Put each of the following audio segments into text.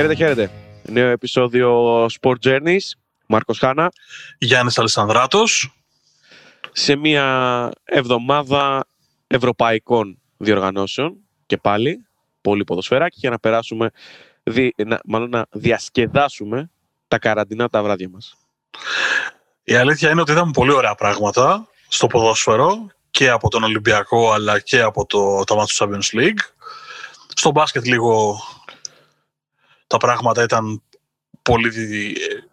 Χαίρετε, χαίρετε. Νέο επεισόδιο Sport Journeys. Μάρκος Χάνα. Γιάννης Αλessανδράτος. Σε μια εβδομάδα ευρωπαϊκών διοργανώσεων και πάλι, πολύ ποδοσφαιράκι, για να περάσουμε, δι, να, μάλλον να διασκεδάσουμε τα καραντινά τα βράδια μας. Η αλήθεια είναι ότι είδαμε πολύ ωραία πράγματα στο ποδόσφαιρο και από τον Ολυμπιακό αλλά και από το, το του Champions League. Στο μπάσκετ λίγο τα πράγματα ήταν πολύ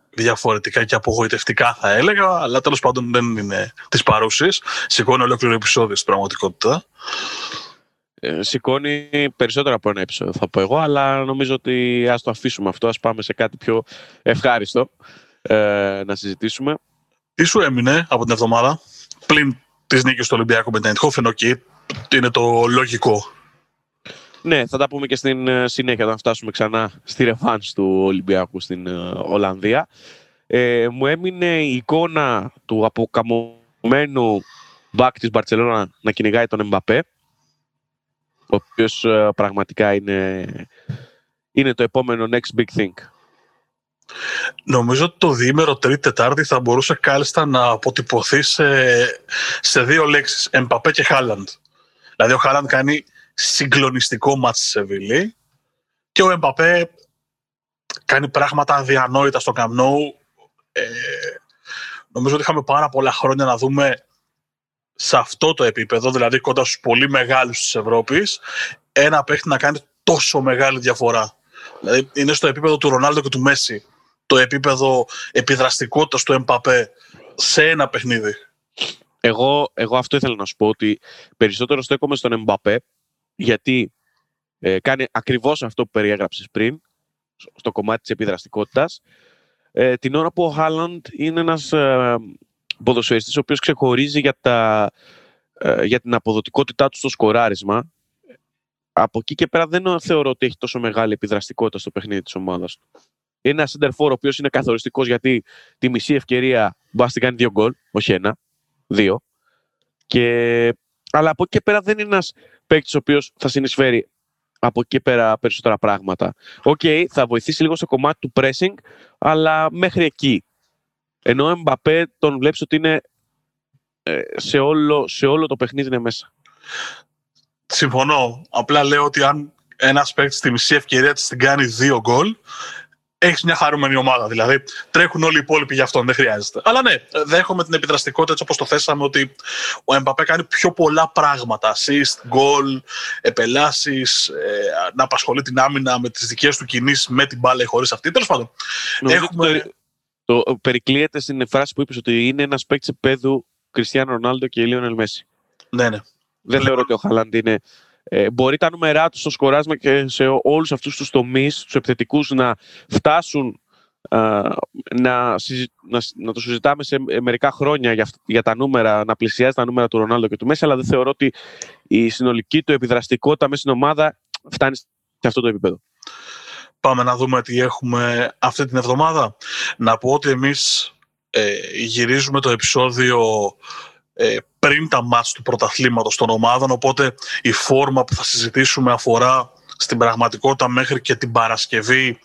διαφορετικά και απογοητευτικά θα έλεγα, αλλά τέλος πάντων δεν είναι της παρούσης. Σηκώνει ολόκληρο επεισόδιο στην πραγματικότητα. Ε, σηκώνει περισσότερο από ένα επεισόδιο θα πω εγώ, αλλά νομίζω ότι ας το αφήσουμε αυτό, ας πάμε σε κάτι πιο ευχάριστο ε, να συζητήσουμε. Τι σου έμεινε από την εβδομάδα, πλην της νίκης του Ολυμπιακού με την Εντχόφεν, είναι το λογικό. Ναι, θα τα πούμε και στην ε, συνέχεια όταν φτάσουμε ξανά στη ρεφάνς του Ολυμπιακού στην ε, Ολλανδία. Ε, μου έμεινε η εικόνα του αποκαμωμένου μπακ της Μπαρτσελώνα να κυνηγάει τον Εμπαπέ, ο οποίος ε, πραγματικά είναι, είναι το επόμενο next big thing. Νομίζω ότι το διήμερο Τρίτη Τετάρτη θα μπορούσε κάλλιστα να αποτυπωθεί σε, σε δύο λέξεις, Εμπαπέ και Χάλαντ. Δηλαδή ο Χάλαντ κάνει συγκλονιστικό μάτς στη Σεβίλη και ο Εμπαπέ κάνει πράγματα αδιανόητα στο Καμνόου. Ε, νομίζω ότι είχαμε πάρα πολλά χρόνια να δούμε σε αυτό το επίπεδο, δηλαδή κοντά στους πολύ μεγάλους της Ευρώπης, ένα παίχτη να κάνει τόσο μεγάλη διαφορά. Δηλαδή είναι στο επίπεδο του Ρονάλντο και του Μέση, το επίπεδο επιδραστικότητας του Εμπαπέ σε ένα παιχνίδι. Εγώ, εγώ αυτό ήθελα να σου πω ότι περισσότερο στέκομαι στον Εμπαπέ γιατί ε, κάνει ακριβώς αυτό που περιέγραψες πριν, στο κομμάτι της επιδραστικότητας, ε, την ώρα που ο Χάλαντ είναι ένας ε, ποδοσφαιριστής ο οποίος ξεχωρίζει για, τα, ε, για την αποδοτικότητά του στο σκοράρισμα. Από εκεί και πέρα δεν θεωρώ ότι έχει τόσο μεγάλη επιδραστικότητα στο παιχνίδι της ομάδας του. Είναι ένας σέντερ φορ ο οποίος είναι καθοριστικός γιατί τη μισή ευκαιρία μπορεί να κάνει δύο γκολ, όχι ένα, δύο. Και... Αλλά από εκεί και πέρα δεν είναι ένας παίκτης ο οποίος θα συνεισφέρει από εκεί πέρα περισσότερα πράγματα. Ok, okay, θα βοηθήσει λίγο στο κομμάτι του pressing, αλλά μέχρι εκεί. Ενώ ο Εμπαπέ τον βλέπεις ότι είναι ε, σε, όλο, σε όλο το παιχνίδι είναι μέσα. Συμφωνώ. Απλά λέω ότι αν ένας παίκτης στη μισή ευκαιρία της την κάνει δύο γκολ, έχεις μια χαρούμενη ομάδα. Δηλαδή, τρέχουν όλοι οι υπόλοιποι για αυτόν, δεν χρειάζεται. Αλλά ναι, δέχομαι την επιδραστικότητα έτσι όπως το θέσαμε ότι ο Εμπαπέ κάνει πιο πολλά πράγματα. Assist, goal, επελάσεις, ε, να απασχολεί την άμυνα με τις δικές του κινήσεις με την μπάλα ή χωρίς αυτή. Τέλος πάντων. Έχουμε... Το, το περικλείεται στην φράση που είπες ότι είναι ένας παίκτης επίπεδου Κριστιανό Ρονάλντο και Λίον Ελμέση. Ναι, ναι. Δεν θεωρώ ότι ο Χαλάντ είναι ε, μπορεί τα νούμερά τους στο σκοράσμα και σε όλους αυτούς τους τομείς, τους επιθετικούς, να φτάσουν να, να, να, το συζητάμε σε μερικά χρόνια για, για τα νούμερα, να πλησιάζει τα νούμερα του Ρονάλντο και του Μέση, αλλά δεν θεωρώ ότι η συνολική του επιδραστικότητα μέσα στην ομάδα φτάνει σε αυτό το επίπεδο. Πάμε να δούμε τι έχουμε αυτή την εβδομάδα. Να πω ότι εμείς ε, γυρίζουμε το επεισόδιο ε, πριν τα μάτς του πρωταθλήματος των ομάδων, οπότε η φόρμα που θα συζητήσουμε αφορά στην πραγματικότητα μέχρι και την Παρασκευή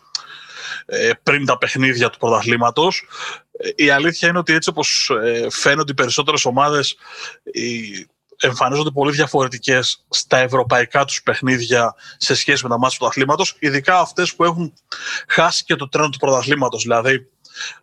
ε, πριν τα παιχνίδια του πρωταθλήματος. Ε, η αλήθεια είναι ότι έτσι όπως φαίνονται οι περισσότερες ομάδες εμφανίζονται πολύ διαφορετικές στα ευρωπαϊκά τους παιχνίδια σε σχέση με τα μάτια του πρωταθλήματος, ειδικά αυτές που έχουν χάσει και το τρένο του πρωταθλήματος, δηλαδή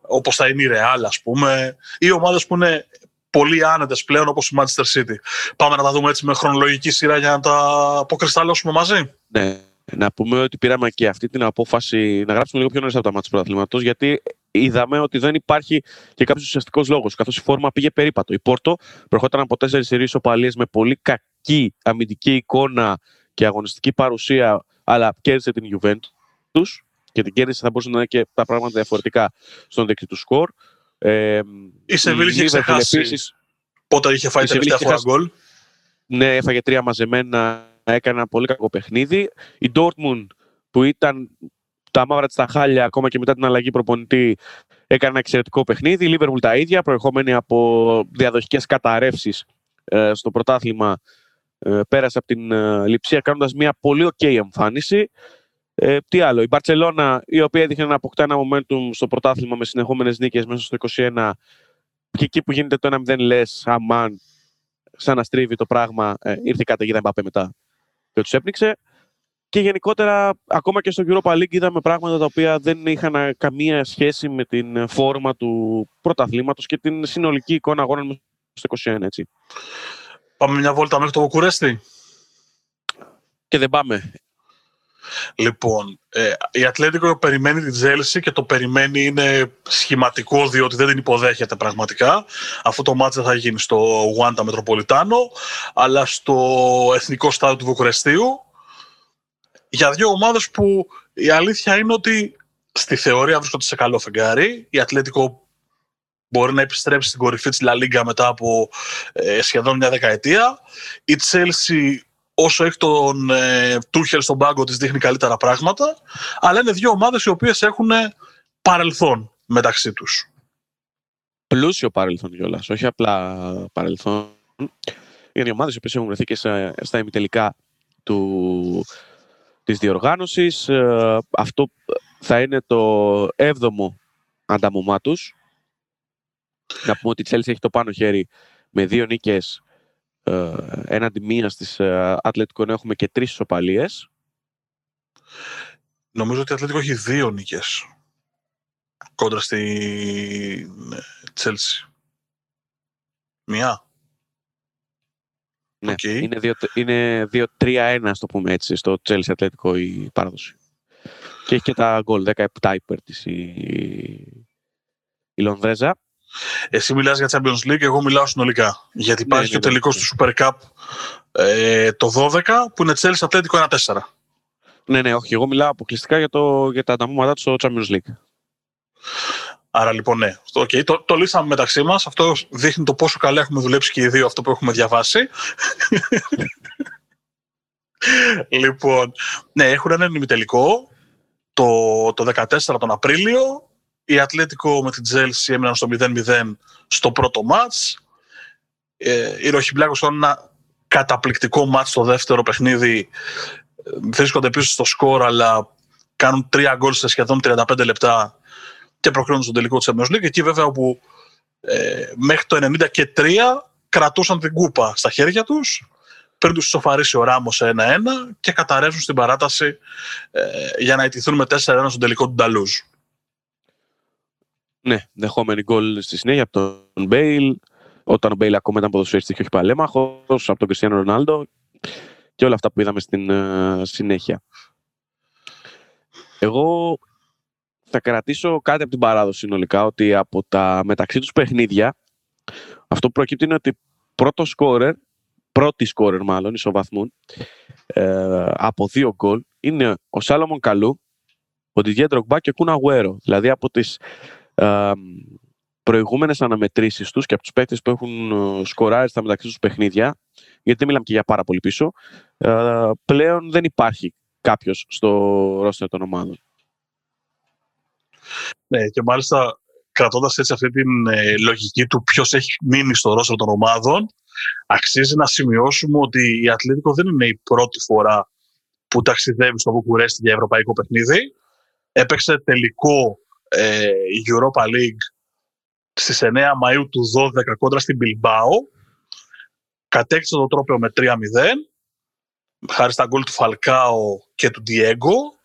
όπως θα είναι η Real ας πούμε, ή ομάδες που είναι πολύ άνετες πλέον όπως η Manchester City. Πάμε να τα δούμε έτσι με χρονολογική σειρά για να τα αποκρισταλώσουμε μαζί. Ναι. Να πούμε ότι πήραμε και αυτή την απόφαση να γράψουμε λίγο πιο νωρίς από τα μάτια του πρωταθλήματος, γιατί είδαμε ότι δεν υπάρχει και κάποιος ουσιαστικός λόγος. Καθώς η φόρμα πήγε περίπατο. Η Πόρτο προχώταν από τέσσερις σειρίε οπαλίες με πολύ κακή αμυντική εικόνα και αγωνιστική παρουσία, αλλά κέρδισε την Juventus και την κέρδισε θα μπορούσαν να είναι και τα πράγματα διαφορετικά στον δείκτη του σκορ. Ε, η Σεβίλη είχε ξεχάσει επίσης, πότε είχε φάει τελευταία φορά γκολ. Ναι, έφαγε τρία μαζεμένα, έκανε ένα πολύ κακό παιχνίδι. Η Dortmund που ήταν τα μαύρα της τα χάλια ακόμα και μετά την αλλαγή προπονητή έκανε ένα εξαιρετικό παιχνίδι. Η Liverpool τα ίδια, προερχόμενη από διαδοχικές καταρρεύσεις ε, στο πρωτάθλημα ε, πέρασε από την ε, λειψία κάνοντας μια πολύ ok εμφάνιση. Ε, τι άλλο, η Μπαρτσελώνα, η οποία έδειχνε να αποκτά ένα momentum στο πρωτάθλημα με συνεχόμενες νίκες μέσα στο 21 και εκεί που γίνεται το 1-0 λες, αμάν, σαν να στρίβει το πράγμα, ε, ήρθε η καταιγίδα Μπαπέ μετά και τους έπνιξε. Και γενικότερα, ακόμα και στο Europa League είδαμε πράγματα τα οποία δεν είχαν καμία σχέση με την φόρμα του πρωταθλήματος και την συνολική εικόνα αγώνων στο 21, έτσι. Πάμε μια βόλτα μέχρι το Βουκουρέστι. Και δεν πάμε. Λοιπόν, ε, η Ατλέτικο περιμένει την Τζέλση και το περιμένει είναι σχηματικό διότι δεν την υποδέχεται πραγματικά. Αυτό το μάτς δεν θα γίνει στο Γουάντα Μετροπολιτάνο, αλλά στο Εθνικό Στάδιο του Βουκουρεστίου για δύο ομάδες που η αλήθεια είναι ότι στη θεωρία βρίσκονται σε καλό φεγγάρι. Η Ατλέτικο μπορεί να επιστρέψει στην κορυφή της La Liga μετά από ε, σχεδόν μια δεκαετία. Η Τσέλσι όσο έχει τον ε, Τούχελ στον πάγκο της δείχνει καλύτερα πράγματα, αλλά είναι δύο ομάδες οι οποίες έχουν παρελθόν μεταξύ τους. Πλούσιο παρελθόν κιόλας, όχι απλά παρελθόν. Είναι οι ομάδες οι οποίες έχουν βρεθεί και στα ημιτελικά του, της διοργάνωσης. Ε, αυτό θα είναι το έβδομο ανταμωμά τους. Να πούμε ότι η Chelsea έχει το πάνω χέρι με δύο νίκες ε, έναντι μία της ε, Ατλέτικο έχουμε και τρεις ισοπαλίες. Νομίζω ότι η Ατλέτικο έχει δύο νίκες κόντρα στη Τσέλσι. Μία. Ναι, okay. είναι 2-3-1, το πούμε έτσι, στο Chelsea Ατλέτικο η παράδοση. Και έχει και τα γκολ, 17 υπέρ της η, η Λονδρέζα. Εσύ μιλάς για Champions League, εγώ μιλάω συνολικά. Γιατί υπάρχει ναι, και ο ναι, τελικός ναι. του Super Cup ε, το 12 που είναι Chelsea Ατλέτικο 1-4. Ναι, ναι, όχι. Εγώ μιλάω αποκλειστικά για, το, για τα ανταμώματά του στο Champions League. Άρα λοιπόν, ναι. Okay, το, το λύσαμε μεταξύ μας. Αυτό δείχνει το πόσο καλά έχουμε δουλέψει και οι δύο αυτό που έχουμε διαβάσει. λοιπόν, ναι, έχουν έναν ημιτελικό το, το 14 τον Απρίλιο η Ατλέτικο με την Τζέλση έμειναν στο 0-0 στο πρώτο μάτς. Ε, οι Ροχιμπλάκος έχουν ένα καταπληκτικό μάτς στο δεύτερο παιχνίδι. Ε, βρίσκονται πίσω στο σκορ, αλλά κάνουν τρία γκολ σε σχεδόν 35 λεπτά και προκρίνουν στον τελικό της Champions League. Εκεί βέβαια όπου ε, μέχρι το 93 κρατούσαν την κούπα στα χέρια τους πριν τους σοφαρίσει ο Ράμος σε 1-1 και καταρρεύσουν στην παράταση ε, για να ιτηθούν με 4-1 στον τελικό του Νταλούζ. Ναι, δεχόμενη γκολ στη συνέχεια από τον Μπέιλ. Όταν ο Μπέιλ ακόμα ήταν ποδοσφαιριστής και όχι παλαίμαχος, από τον Κριστιανό Ρονάλντο και όλα αυτά που είδαμε στην ε, συνέχεια. Εγώ θα κρατήσω κάτι από την παράδοση συνολικά, ότι από τα μεταξύ τους παιχνίδια, αυτό που προκύπτει είναι ότι πρώτο σκόρερ, πρώτη σκόρερ μάλλον, ισοβαθμούν, ε, από δύο γκολ, είναι ο Σάλομον Καλού, ο Ντιδιέ Ντρογκμπά και ο Κούνα Αγουέρο. Δηλαδή από τις προηγούμενες αναμετρήσεις τους και από τους παίκτες που έχουν ε, σκοράρει στα μεταξύ τους παιχνίδια, γιατί δεν μιλάμε και για πάρα πολύ πίσω, ε, πλέον δεν υπάρχει κάποιος στο ρόστερ των ομάδων. Ναι, και μάλιστα κρατώντας έτσι αυτή την ε, λογική του ποιος έχει μείνει στο ρόστερ των ομάδων, αξίζει να σημειώσουμε ότι η Ατλήτικο δεν είναι η πρώτη φορά που ταξιδεύει στο Βουκουρέστι για ευρωπαϊκό παιχνίδι. Έπαιξε τελικό ε, Europa League στις 9 Μαΐου του 12 κόντρα στην Bilbao. Κατέκτησε το τρόπαιο με 3-0 χάρη στα γκολ του Φαλκάο και του Διέγκο.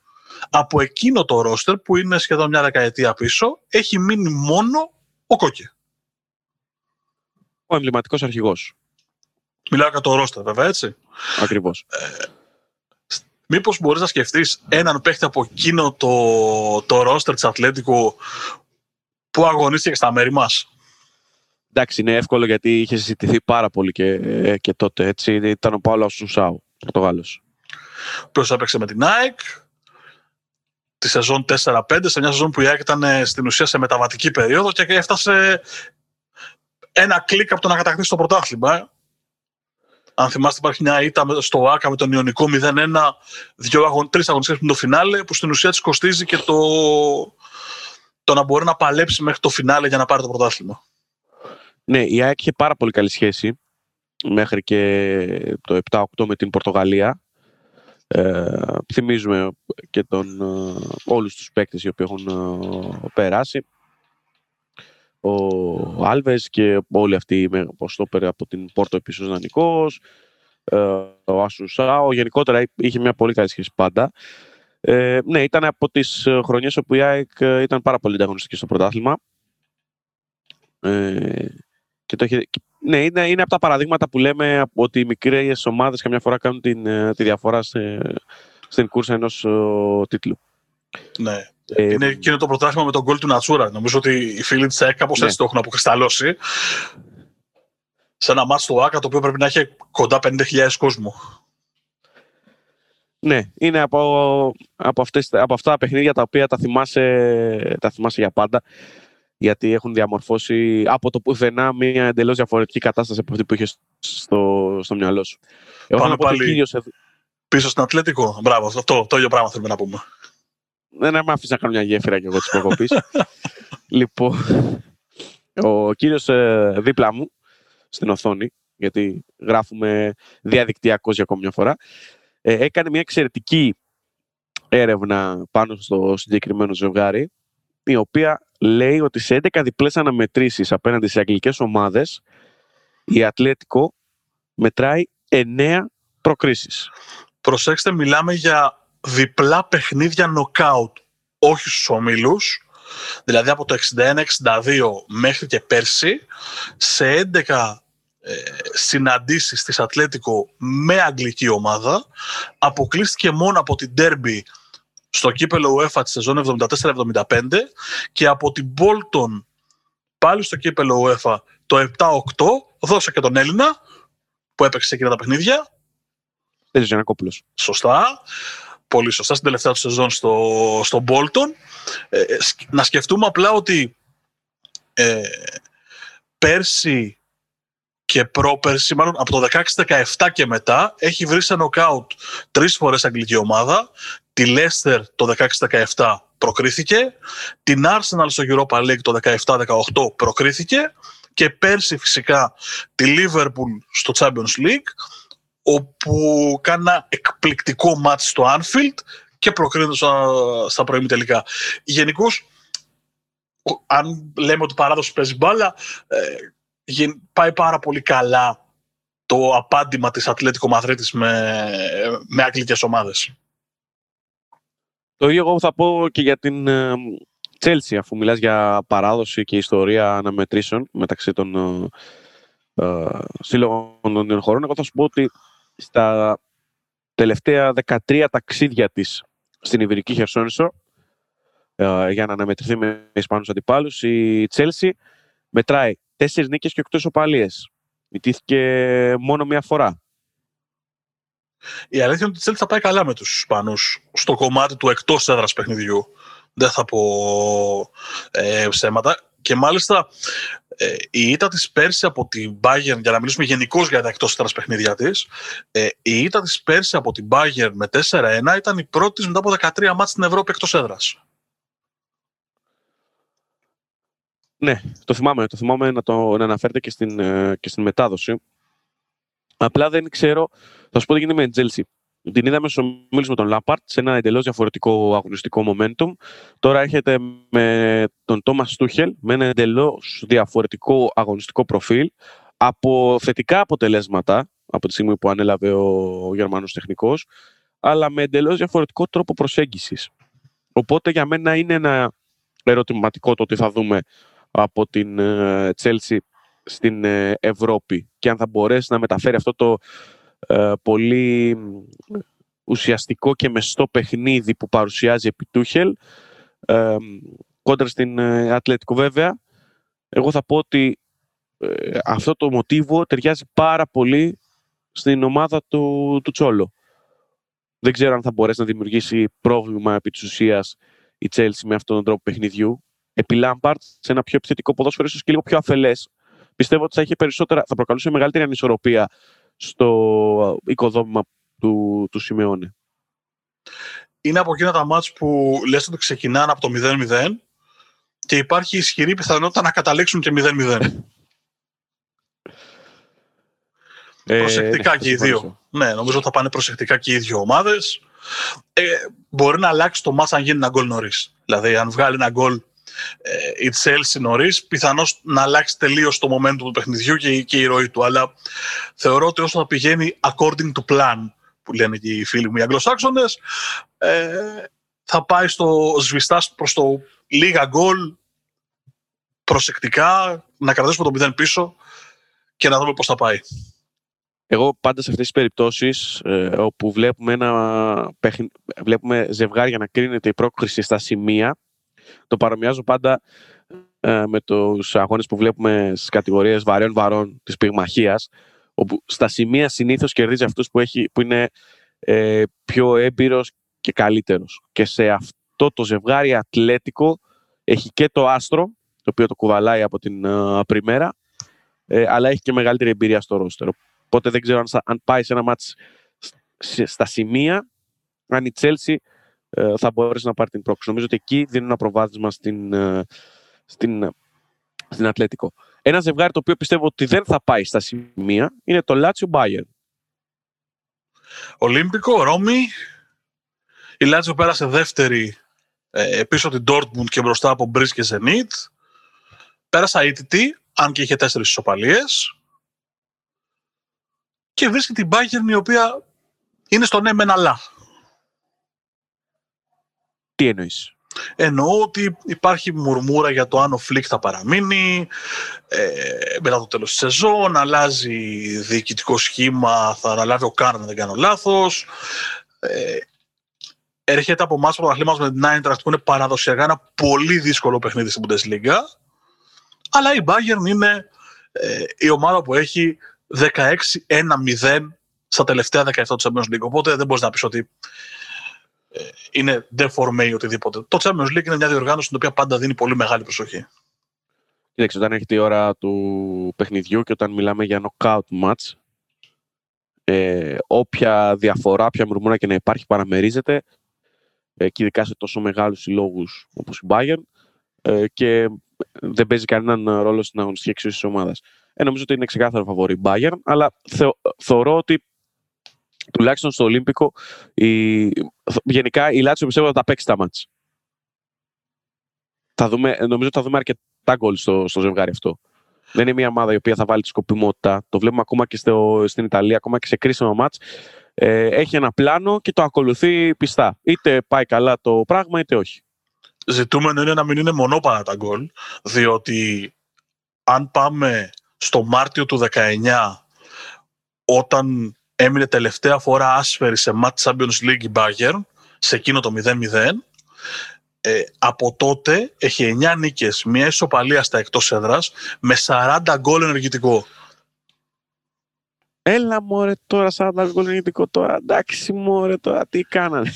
Από εκείνο το ρόστερ που είναι σχεδόν μια δεκαετία πίσω έχει μείνει μόνο ο Κόκε. Ο εμβληματικός αρχηγός. Μιλάω για το ρόστερ βέβαια έτσι. Ακριβώς. Ε, Μήπως μπορείς να σκεφτείς έναν παίχτη από εκείνο το, το ρόστερ της Ατλέτικου που αγωνίστηκε στα μέρη μας; Εντάξει, είναι εύκολο γιατί είχε συζητηθεί πάρα πολύ και, ε, και τότε. Έτσι. Ήταν ο Παύλος Σουσάου, Πορτογάλος. Ποιος έπαιξε με την ΑΕΚ τη σεζόν 4-5, σε μια σεζόν που η ΑΕΚ ήταν ε, στην ουσία σε μεταβατική περίοδο και έφτασε ένα κλικ από το να κατακτήσει το πρωτάθλημα. Ε. Αν θυμάστε, υπάρχει μια ήττα στο ΆΚΑ με τον Ιωνικό 0-1, δύο αγων, τρεις αγωνιστές με το φινάλε, που στην ουσία της κοστίζει και το, το να μπορεί να παλέψει μέχρι το φινάλε για να πάρει το πρωτάθλημα. Ναι, η ΑΕΚ είχε πάρα πολύ καλή σχέση μέχρι και το 7-8 με την Πορτογαλία. Ε, θυμίζουμε και τον, ε, όλους τους παίκτες οι οποίοι έχουν ε, περάσει. Ο Άλβες και όλοι αυτοί με πέρα από την Πόρτο επίσης δανεικός, ε, ο Ασουσάο, γενικότερα είχε μια πολύ καλή σχέση πάντα. Ε, ναι, ήταν από τις χρονιές όπου η ΑΕΚ ήταν πάρα πολύ ανταγωνιστική στο πρωτάθλημα. Ε, και το είχε, ναι, είναι, είναι από τα παραδείγματα που λέμε ότι οι μικρές ομάδες καμιά φορά κάνουν την, τη διαφορά σε, στην κούρσα ενός τίτλου. Ναι. Ε, είναι εκείνο το πρωτάθλημα με τον γκολ του Νατσούρα. Νομίζω ότι οι φίλοι της ΑΕΚ κάπως ναι. έτσι το έχουν αποκρισταλώσει. Σε ένα μάτσο του ΆΚΑ το οποίο πρέπει να έχει κοντά 50.000 κόσμο. Ναι, είναι από, από, αυτές, από αυτά τα παιχνίδια τα οποία τα θυμάσαι, τα θυμάσαι για πάντα. Γιατί έχουν διαμορφώσει από το πουθενά μια εντελώς διαφορετική κατάσταση από αυτή που είχες στο, στο μυαλό σου. Εγώ Πάμε πάλι πίσω στην Ατλέτικο. Μπράβο, αυτό το ίδιο πράγμα θέλουμε να πούμε. Δεν με αφήσει να κάνω μια γέφυρα και εγώ της προκοπή. λοιπόν, ο κύριος ε, δίπλα μου στην οθόνη, γιατί γράφουμε διαδικτυακώ για ακόμη μια φορά, ε, έκανε μια εξαιρετική έρευνα πάνω στο συγκεκριμένο ζευγάρι, η οποία λέει ότι σε 11 διπλές αναμετρήσεις απέναντι σε αγγλικές ομάδες, η Ατλέτικο μετράει 9 προκρίσεις. Προσέξτε, μιλάμε για διπλά παιχνίδια νοκάουτ, όχι στους ομίλους. Δηλαδή από το 61-62 μέχρι και πέρσι, σε 11 ε, συναντήσεις της Ατλέτικο με αγγλική ομάδα, αποκλείστηκε μόνο από την Ντέρμπι στο κύπελο UEFA της σεζόν 74-75 και από την Bolton πάλι στο κύπελο UEFA το 7-8, δώσε και τον Έλληνα που έπαιξε εκείνα τα παιχνίδια Παίζει Γιανακόπουλο. Σωστά. Πολύ σωστά στην τελευταία του σεζόν στο, στο Bolton. Ε, ε να σκεφτούμε απλά ότι ε, πέρσι και πρόπερσι, μάλλον από το 16-17 και μετά, έχει βρει σε νοκάουτ τρεις φορές αγγλική ομάδα. Τη Leicester το 16-17 προκρίθηκε. Την Arsenal στο Europa League το 17-18 προκρίθηκε. Και πέρσι φυσικά τη Liverpool στο Champions League όπου κάνει ένα εκπληκτικό μάτς στο Anfield και προκρίνεται στα, στα τελικά. Γενικώς, αν λέμε ότι παράδοση παίζει μπάλα, ε, πάει πάρα πολύ καλά το απάντημα της Ατλέτικο Μαδρίτης με, με αγγλικές ομάδες. Το ίδιο εγώ θα πω και για την Τσέλσι, αφού μιλάς για παράδοση και ιστορία αναμετρήσεων μεταξύ των ε, ε σύλλογων των χωρών. Εγώ θα σου πω ότι στα τελευταία 13 ταξίδια της στην Ιβηρική Χερσόνησο ε, για να αναμετρηθεί με Ισπανούς αντιπάλους η Τσέλσι μετράει τέσσερις νίκες και οκτώ ισοπαλίες. Μητήθηκε μόνο μία φορά. Η αλήθεια είναι ότι η Τσέλσι θα πάει καλά με τους Ισπανούς στο κομμάτι του εκτός έδρας παιχνιδιού. Δεν θα πω ε, ψέματα. Και μάλιστα ε, η ήττα της πέρσι από την Bayern, για να μιλήσουμε γενικώς για τα εκτός έδρα παιχνίδια της, ε, η ήττα της πέρσι από την Bayern με 4-1 ήταν η πρώτη μετά από 13 μάτς στην Ευρώπη εκτός έδρας. Ναι, το θυμάμαι. Το θυμάμαι να το να αναφέρετε και στην, ε, και στην μετάδοση. Απλά δεν ξέρω. Θα σου πω τι γίνεται με την Τζέλσι. Την είδαμε στο μίλημα με τον Λάπαρτ σε ένα εντελώς διαφορετικό αγωνιστικό momentum. Τώρα έρχεται με τον Τόμας Στούχελ με ένα εντελώς διαφορετικό αγωνιστικό προφίλ από θετικά αποτελέσματα από τη στιγμή που ανέλαβε ο, ο Γερμανός τεχνικός αλλά με εντελώς διαφορετικό τρόπο προσέγγισης. Οπότε για μένα είναι ένα ερωτηματικό το ότι θα δούμε από την Τσέλσι στην ε, Ευρώπη και αν θα μπορέσει να μεταφέρει αυτό το ε, πολύ ουσιαστικό και μεστό παιχνίδι που παρουσιάζει επί Τούχελ ε, κόντρα στην ε, Ατλέτικο βέβαια εγώ θα πω ότι ε, αυτό το μοτίβο ταιριάζει πάρα πολύ στην ομάδα του, του Τσόλο. Δεν ξέρω αν θα μπορέσει να δημιουργήσει πρόβλημα επί της ουσίας η Τσέλσι με αυτόν τον τρόπο παιχνιδιού. Επί Λάμπαρτ, σε ένα πιο επιθετικό ποδόσφαιρο, ίσως και λίγο πιο αφελές. Πιστεύω ότι θα, είχε περισσότερα, θα προκαλούσε μεγαλύτερη ανισορροπία στο οικοδόμημα του, του Σιμεώνε. Είναι από εκείνα τα μάτς που λες ότι ξεκινάνε από το 0-0 και υπάρχει ισχυρή πιθανότητα να καταλήξουν και 0-0. Ε, προσεκτικά και οι δύο. Ναι, νομίζω ότι θα πάνε προσεκτικά και οι δύο ομάδες. Ε, μπορεί να αλλάξει το μάτς αν γίνει ένα γκολ νωρίς. Δηλαδή, αν βγάλει ένα γκολ ε, η Chelsea νωρίς, πιθανώς να αλλάξει τελείως το momentum του παιχνιδιού και, και η ροή του. Αλλά θεωρώ ότι όσο θα πηγαίνει according to plan, που λένε και οι φίλοι μου οι Αγγλοσάξονε, ε, θα πάει στο σβηστά προς το λίγα γκολ προσεκτικά, να κρατήσουμε το 0 πίσω και να δούμε πώς θα πάει. Εγώ πάντα σε αυτές τις περιπτώσεις ε, όπου βλέπουμε, ένα, βλέπουμε ζευγάρια να κρίνεται η πρόκριση στα σημεία, το παρομοιάζω πάντα ε, με τους αγώνες που βλέπουμε στις κατηγορίες βαρέων βαρών της πυγμαχίας, όπου στα σημεία συνήθως κερδίζει αυτούς που, έχει, που είναι ε, πιο έμπειρος και καλύτερος. Και σε αυτό το ζευγάρι ατλέτικο έχει και το άστρο, το οποίο το κουβαλάει από την uh, πριμέρα, ε, αλλά έχει και μεγαλύτερη εμπειρία στο ρόστερο. Οπότε δεν ξέρω αν, αν πάει σε ένα μάτς στα σημεία, αν η Chelsea ε, θα μπορέσει να πάρει την πρόκληση. Νομίζω ότι εκεί δίνει ένα προβάδισμα στην, ε, στην, στην Ατλέτικο. Ένα ζευγάρι το οποίο πιστεύω ότι δεν θα πάει στα σημεία είναι το Λάτσιο Bayern. Ολύμπικο, Ρώμη. Η Λάτσιο πέρασε δεύτερη ε, πίσω την Dortmund και μπροστά από Μπριζ και Zenit. Πέρασα αήττητη, αν και είχε τέσσερις ισοπαλίες. Και βρίσκει την Bayern η οποία είναι στο ναι μεν αλλά. Τι εννοείς; Εννοώ ότι υπάρχει μουρμούρα για το αν ο Φλικ θα παραμείνει ε, μετά το τέλος της σεζόν, αλλάζει διοικητικό σχήμα, θα αναλάβει ο Καν, αν δεν κάνω λάθος. Ε, έρχεται από μάτς πρωταθλήματος με την Eintracht που είναι παραδοσιακά ένα πολύ δύσκολο παιχνίδι στην Bundesliga. Αλλά η Bayern είναι ε, η ομάδα που έχει 16-1-0 στα τελευταία 17 του Champions League. Οπότε δεν μπορείς να πεις ότι ε, είναι deformé ή οτιδήποτε. Το Champions League είναι μια διοργάνωση στην οποία πάντα δίνει πολύ μεγάλη προσοχή. Κοίταξε, όταν έχει η ώρα του παιχνιδιού και όταν μιλάμε για knockout match, ε, όποια διαφορά, όποια μουρμούρα και να υπάρχει παραμερίζεται ε, και ειδικά σε τόσο μεγάλους συλλόγους όπως η Bayern ε, και δεν παίζει κανέναν ρόλο στην αγωνιστική εξουσία της ομάδας. Ε, νομίζω ότι είναι ξεκάθαρο φαβορή η Bayern, αλλά θεωρώ ότι τουλάχιστον στο Ολύμπικο η, γενικά η Λάτσιο πιστεύω θα τα παίξει τα μάτς. Θα δούμε, νομίζω ότι θα δούμε αρκετά γκολ στο, στο ζευγάρι αυτό. Δεν είναι μια ομάδα η οποία θα βάλει τη σκοπιμότητα. Το βλέπουμε ακόμα και στο, στην Ιταλία, ακόμα και σε κρίσιμα μάτς. Ε, έχει ένα πλάνο και το ακολουθεί πιστά. Είτε πάει καλά το πράγμα, είτε όχι ζητούμενο είναι να μην είναι μονόπανα τα γκολ, διότι αν πάμε στο Μάρτιο του 19, όταν έμεινε τελευταία φορά άσφαιρη σε Match Champions League η Bayern, σε εκείνο το 0-0, ε, από τότε έχει 9 νίκες, μια ισοπαλία στα εκτός έδρας, με 40 γκολ ενεργητικό. Έλα μωρέ τώρα 40 γκολ ενεργητικό τώρα, εντάξει μωρέ τώρα τι κάνανε.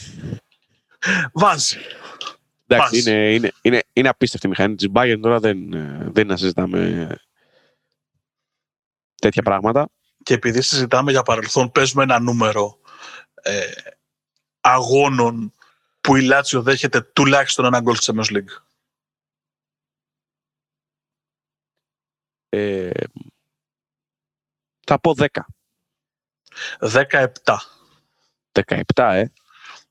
Βάζει. Εντάξει, είναι, είναι, είναι, είναι απίστευτη η μηχανή της Bayern τώρα, δεν, δεν είναι να συζητάμε τέτοια πράγματα. Και επειδή συζητάμε για παρελθόν, παίζουμε ένα νούμερο ε, αγώνων που η Λάτσιο δέχεται τουλάχιστον ένα γκολ στη Champions League. Ε, θα πω 10. 17. 17, ε.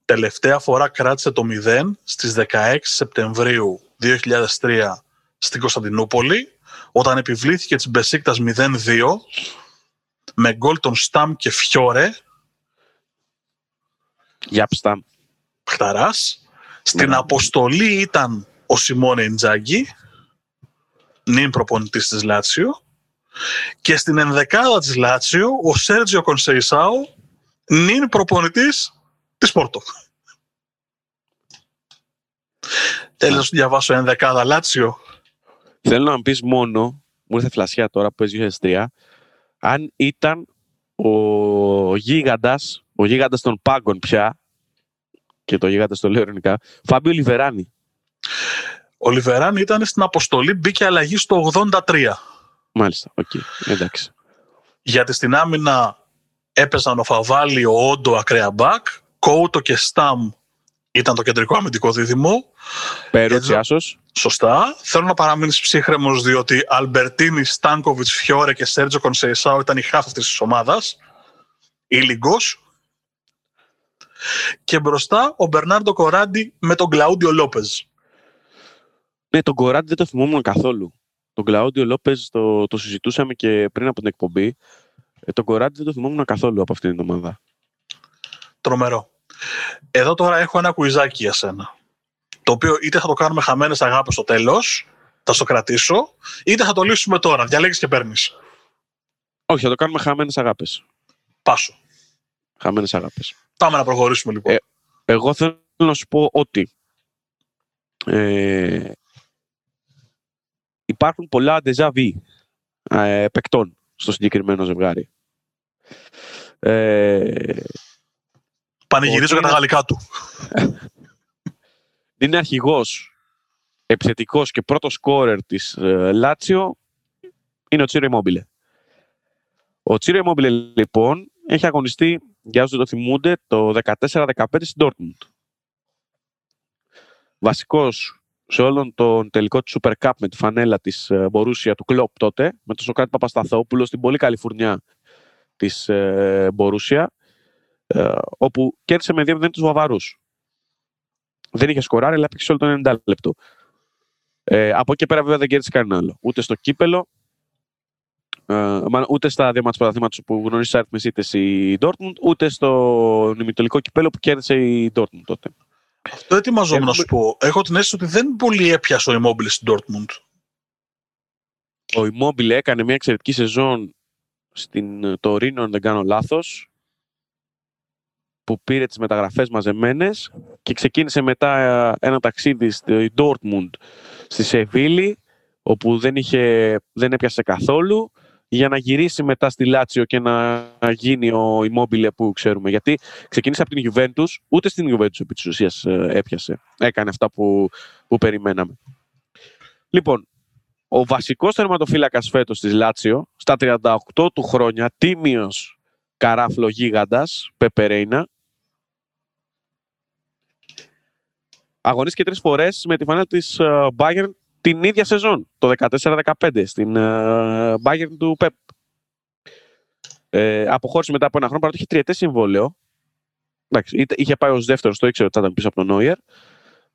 Τελευταία φορά κράτησε το 0 στις 16 Σεπτεμβρίου 2003 στην Κωνσταντινούπολη όταν επιβλήθηκε της Μπεσίκτας 0-2 με γκολ των Σταμ και Φιόρε. Για Σταμ. Χταράς. Στην ναι. αποστολή ήταν ο Σιμώνε Ιντζάγκη, νυν προπονητής της Λάτσιο. Και στην ενδεκάδα της Λάτσιο ο Σέρτζιο Κονσεϊσάου, νυν προπονητής της Πόρτο. Θέλω να σου διαβάσω ένα δεκάδα Λάτσιο. Θέλω να πεις μόνο, μου ήρθε φλασιά τώρα που παίζει 2003, αν ήταν ο γίγαντας, ο γίγαντας των πάγκων πια, και το γίγαντας το λέω ειρωνικά, Φάμπιο Λιβεράνη. Ο Λιβεράνη ήταν στην αποστολή, μπήκε αλλαγή στο 83. Μάλιστα, OK, okay. εντάξει. Γιατί στην άμυνα έπαιζαν ο Φαβάλι, ο Όντο, ακραία μπακ, Κόουτο και Σταμ ήταν το κεντρικό αμυντικό δίδυμο. Πέρουτσι, άσο. Σωστά. Θέλω να παραμείνεις ψύχρεμος, διότι Αλμπερτίνη, Στάνκοβιτς, Φιόρε και Σέρτζο Κονσεϊσάου ήταν οι χάφτες της ομάδας. Ήλιγκο. Και μπροστά ο Μπερνάρντο Κοράντι με τον Κλαούντιο Λόπεζ. Ναι, τον Κοράντι δεν το θυμόμουν καθόλου. Τον Κλαούντιο Λόπεζ το, το συζητούσαμε και πριν από την εκπομπή. Ε, τον Κοράντι δεν το θυμόμουν καθόλου από αυτήν την εβδομάδα. Τρομερό. Εδώ τώρα έχω ένα κουιζάκι για σένα. Το οποίο είτε θα το κάνουμε χαμένες αγάπη στο τέλος, θα στο κρατήσω, είτε θα το λύσουμε τώρα. Διαλέγεις και παίρνεις. Όχι, θα το κάνουμε χαμένες αγάπες. Πάσο. Χαμένες αγάπες. Πάμε να προχωρήσουμε λοιπόν. Ε, εγώ θέλω να σου πω ότι ε, υπάρχουν πολλά déjà vu ε, παικτών στο συγκεκριμένο ζευγάρι. Ε, Πανηγυρίζω για τα γαλλικά του. είναι αρχηγός επιθετικός και πρώτος σκόρερ της ε, Λάτσιο είναι ο Τσίρο Immobile. Ο Τσίρο Immobile λοιπόν έχει αγωνιστεί, για όσους δεν το θυμούνται, το 14-15 στην Dortmund. Βασικός σε όλον τον τελικό του Super Cup με τη φανέλα της Μπορούσια του Κλόπ τότε, με τον Σοκράτη Παπασταθόπουλο στην πολύ καλή φουρνιά της Μπορούσια, όπου κέρδισε με 2-0 τους Βαβαρούς. Δεν είχε σκοράρει, αλλά έπαιξε όλο το 90 λεπτό. Ε, από εκεί πέρα βέβαια δεν κέρδισε κανένα άλλο. Ούτε στο κύπελο, ε, ούτε στα δύο μάτς πρωταθλήματος που γνωρίζει αριθμές είτε η Dortmund, ούτε στο νημιτολικό κυπέλο που κέρδισε η Dortmund τότε. Αυτό ετοιμαζόμουν να σου πω. Έχω την αίσθηση ότι δεν πολύ έπιασε ο Immobile στην Dortmund. Ο Immobile έκανε μια εξαιρετική σεζόν στην Τωρίνο, αν δεν κάνω λάθος, που πήρε τις μεταγραφές μαζεμένες και ξεκίνησε μετά ένα ταξίδι στη Dortmund, στη Σεβίλη, όπου δεν, είχε, δεν έπιασε καθόλου για να γυρίσει μετά στη Λάτσιο και να γίνει ο Immobile που ξέρουμε. Γιατί ξεκίνησε από την Juventus, ούτε στην Juventus επί της ουσίας ε, έπιασε. Έκανε αυτά που, που περιμέναμε. Λοιπόν, ο βασικός τερματοφύλακας φέτος της Λάτσιο, στα 38 του χρόνια, τίμιος καράφλο γίγαντας, Πεπερέινα, αγωνίστηκε τρεις φορές με τη φανέλα της ε, Bayern την ίδια σεζόν, το 14-15, στην uh, Bayern του Pep. Ε, αποχώρησε μετά από ένα χρόνο, παρότι είχε τριετές συμβόλαιο. Εντάξει, είχε πάει ως δεύτερος, το ήξερε ότι θα ήταν πίσω από τον Νόιερ.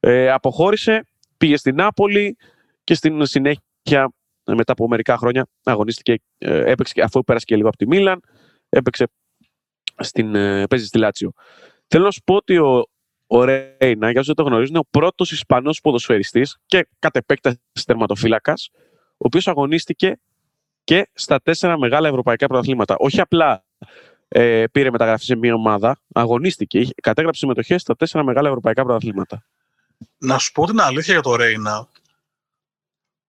Ε, αποχώρησε, πήγε στην Νάπολη και στην συνέχεια, μετά από μερικά χρόνια, αγωνίστηκε, ε, έπαιξε, αφού πέρασε και λίγο από τη Μίλαν, έπαιξε στην, ε, παίζει στη Λάτσιο. Θέλω να σου πω ότι ο, ο Ρέινα, για όσοι δεν το γνωρίζουν, είναι ο πρώτος Ισπανός ποδοσφαιριστής και κατ' επέκταση τερματοφύλακας, ο οποίος αγωνίστηκε και στα τέσσερα μεγάλα ευρωπαϊκά πρωταθλήματα. Όχι απλά ε, πήρε μεταγραφή σε μία ομάδα, αγωνίστηκε, κατέγραψε συμμετοχές στα τέσσερα μεγάλα ευρωπαϊκά πρωταθλήματα. Να σου πω την αλήθεια για το Ρέινα.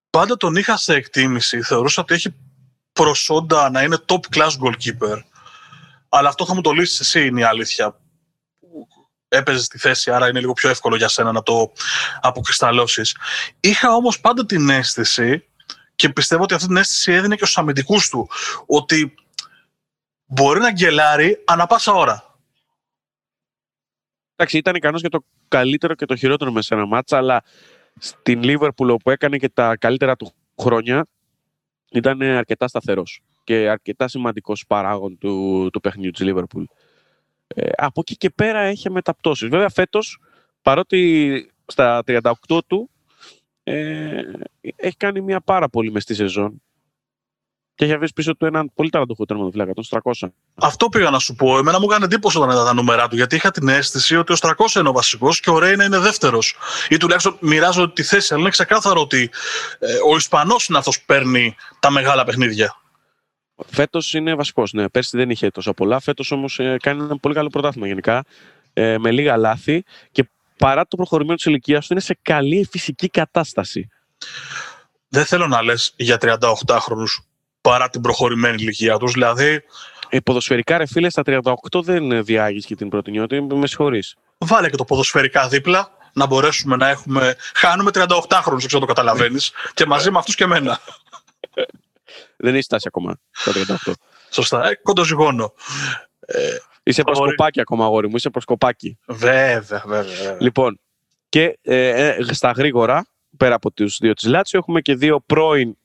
Πάντα τον είχα σε εκτίμηση. Θεωρούσα ότι έχει προσόντα να είναι top class goalkeeper. Αλλά αυτό θα μου το λύσεις εσύ, είναι η αλήθεια έπαιζες στη θέση, άρα είναι λίγο πιο εύκολο για σένα να το αποκρισταλώσεις. Είχα όμως πάντα την αίσθηση και πιστεύω ότι αυτή την αίσθηση έδινε και στους αμυντικούς του, ότι μπορεί να γκελάρει ανα πάσα ώρα. Εντάξει, ήταν ικανός για το καλύτερο και το χειρότερο μέσα σε ένα μάτσα, αλλά στην Λίβερπουλ όπου έκανε και τα καλύτερα του χρόνια ήταν αρκετά σταθερός και αρκετά σημαντικός παράγον του, του παιχνιδιού της Λίβερπουλ. Ε, από εκεί και πέρα έχει μεταπτώσεις. Βέβαια φέτος, παρότι στα 38 του ε, έχει κάνει μια πάρα πολύ μεστή σεζόν και έχει αφήσει πίσω του έναν πολύ ταλαντούχο τερματοφύλακα, τον 300. Αυτό πήγα να σου πω. Εμένα μου έκανε εντύπωση όταν είδα τα νούμερα του, γιατί είχα την αίσθηση ότι ο 300 είναι ο βασικός και ο Ρέινα είναι δεύτερος. Ή τουλάχιστον μοιράζονται τη θέση, αλλά είναι ξεκάθαρο ότι ε, ο Ισπανός είναι αυτός που παίρνει τα μεγάλα παιχνίδια. Φέτος είναι βασικός. Ναι. Πέρσι δεν είχε τόσο πολλά. Φέτος όμως ε, κάνει ένα πολύ καλό πρωτάθλημα γενικά. Ε, με λίγα λάθη και παρά το προχωρημένο της ηλικίας του είναι σε καλή φυσική κατάσταση. Δεν θέλω να λες για 38χρονου παρά την προχωρημένη ηλικία τους. Δηλαδή. Ε, ποδοσφαιρικά ρε φίλε, στα 38 δεν διάγεις και την προτινιότητα. Με συγχωρείς. Βάλε και το ποδοσφαιρικά δίπλα να μπορέσουμε να έχουμε. Χάνουμε 38χρονου, έξω το καταλαβαίνεις, και μαζί με αυτούς και εμένα. Δεν έχει φτάσει ακόμα το 38. Σωστά. Ε, κοντοζυγόνο. Ε, είσαι προσκοπάκι ακόμα, αγόρι μου. Είσαι προσκοπάκι. Βέβαια, βέβαια. Λοιπόν, και ε, ε, στα γρήγορα, πέρα από τους δύο της Λάτσιο, έχουμε και δύο πρώην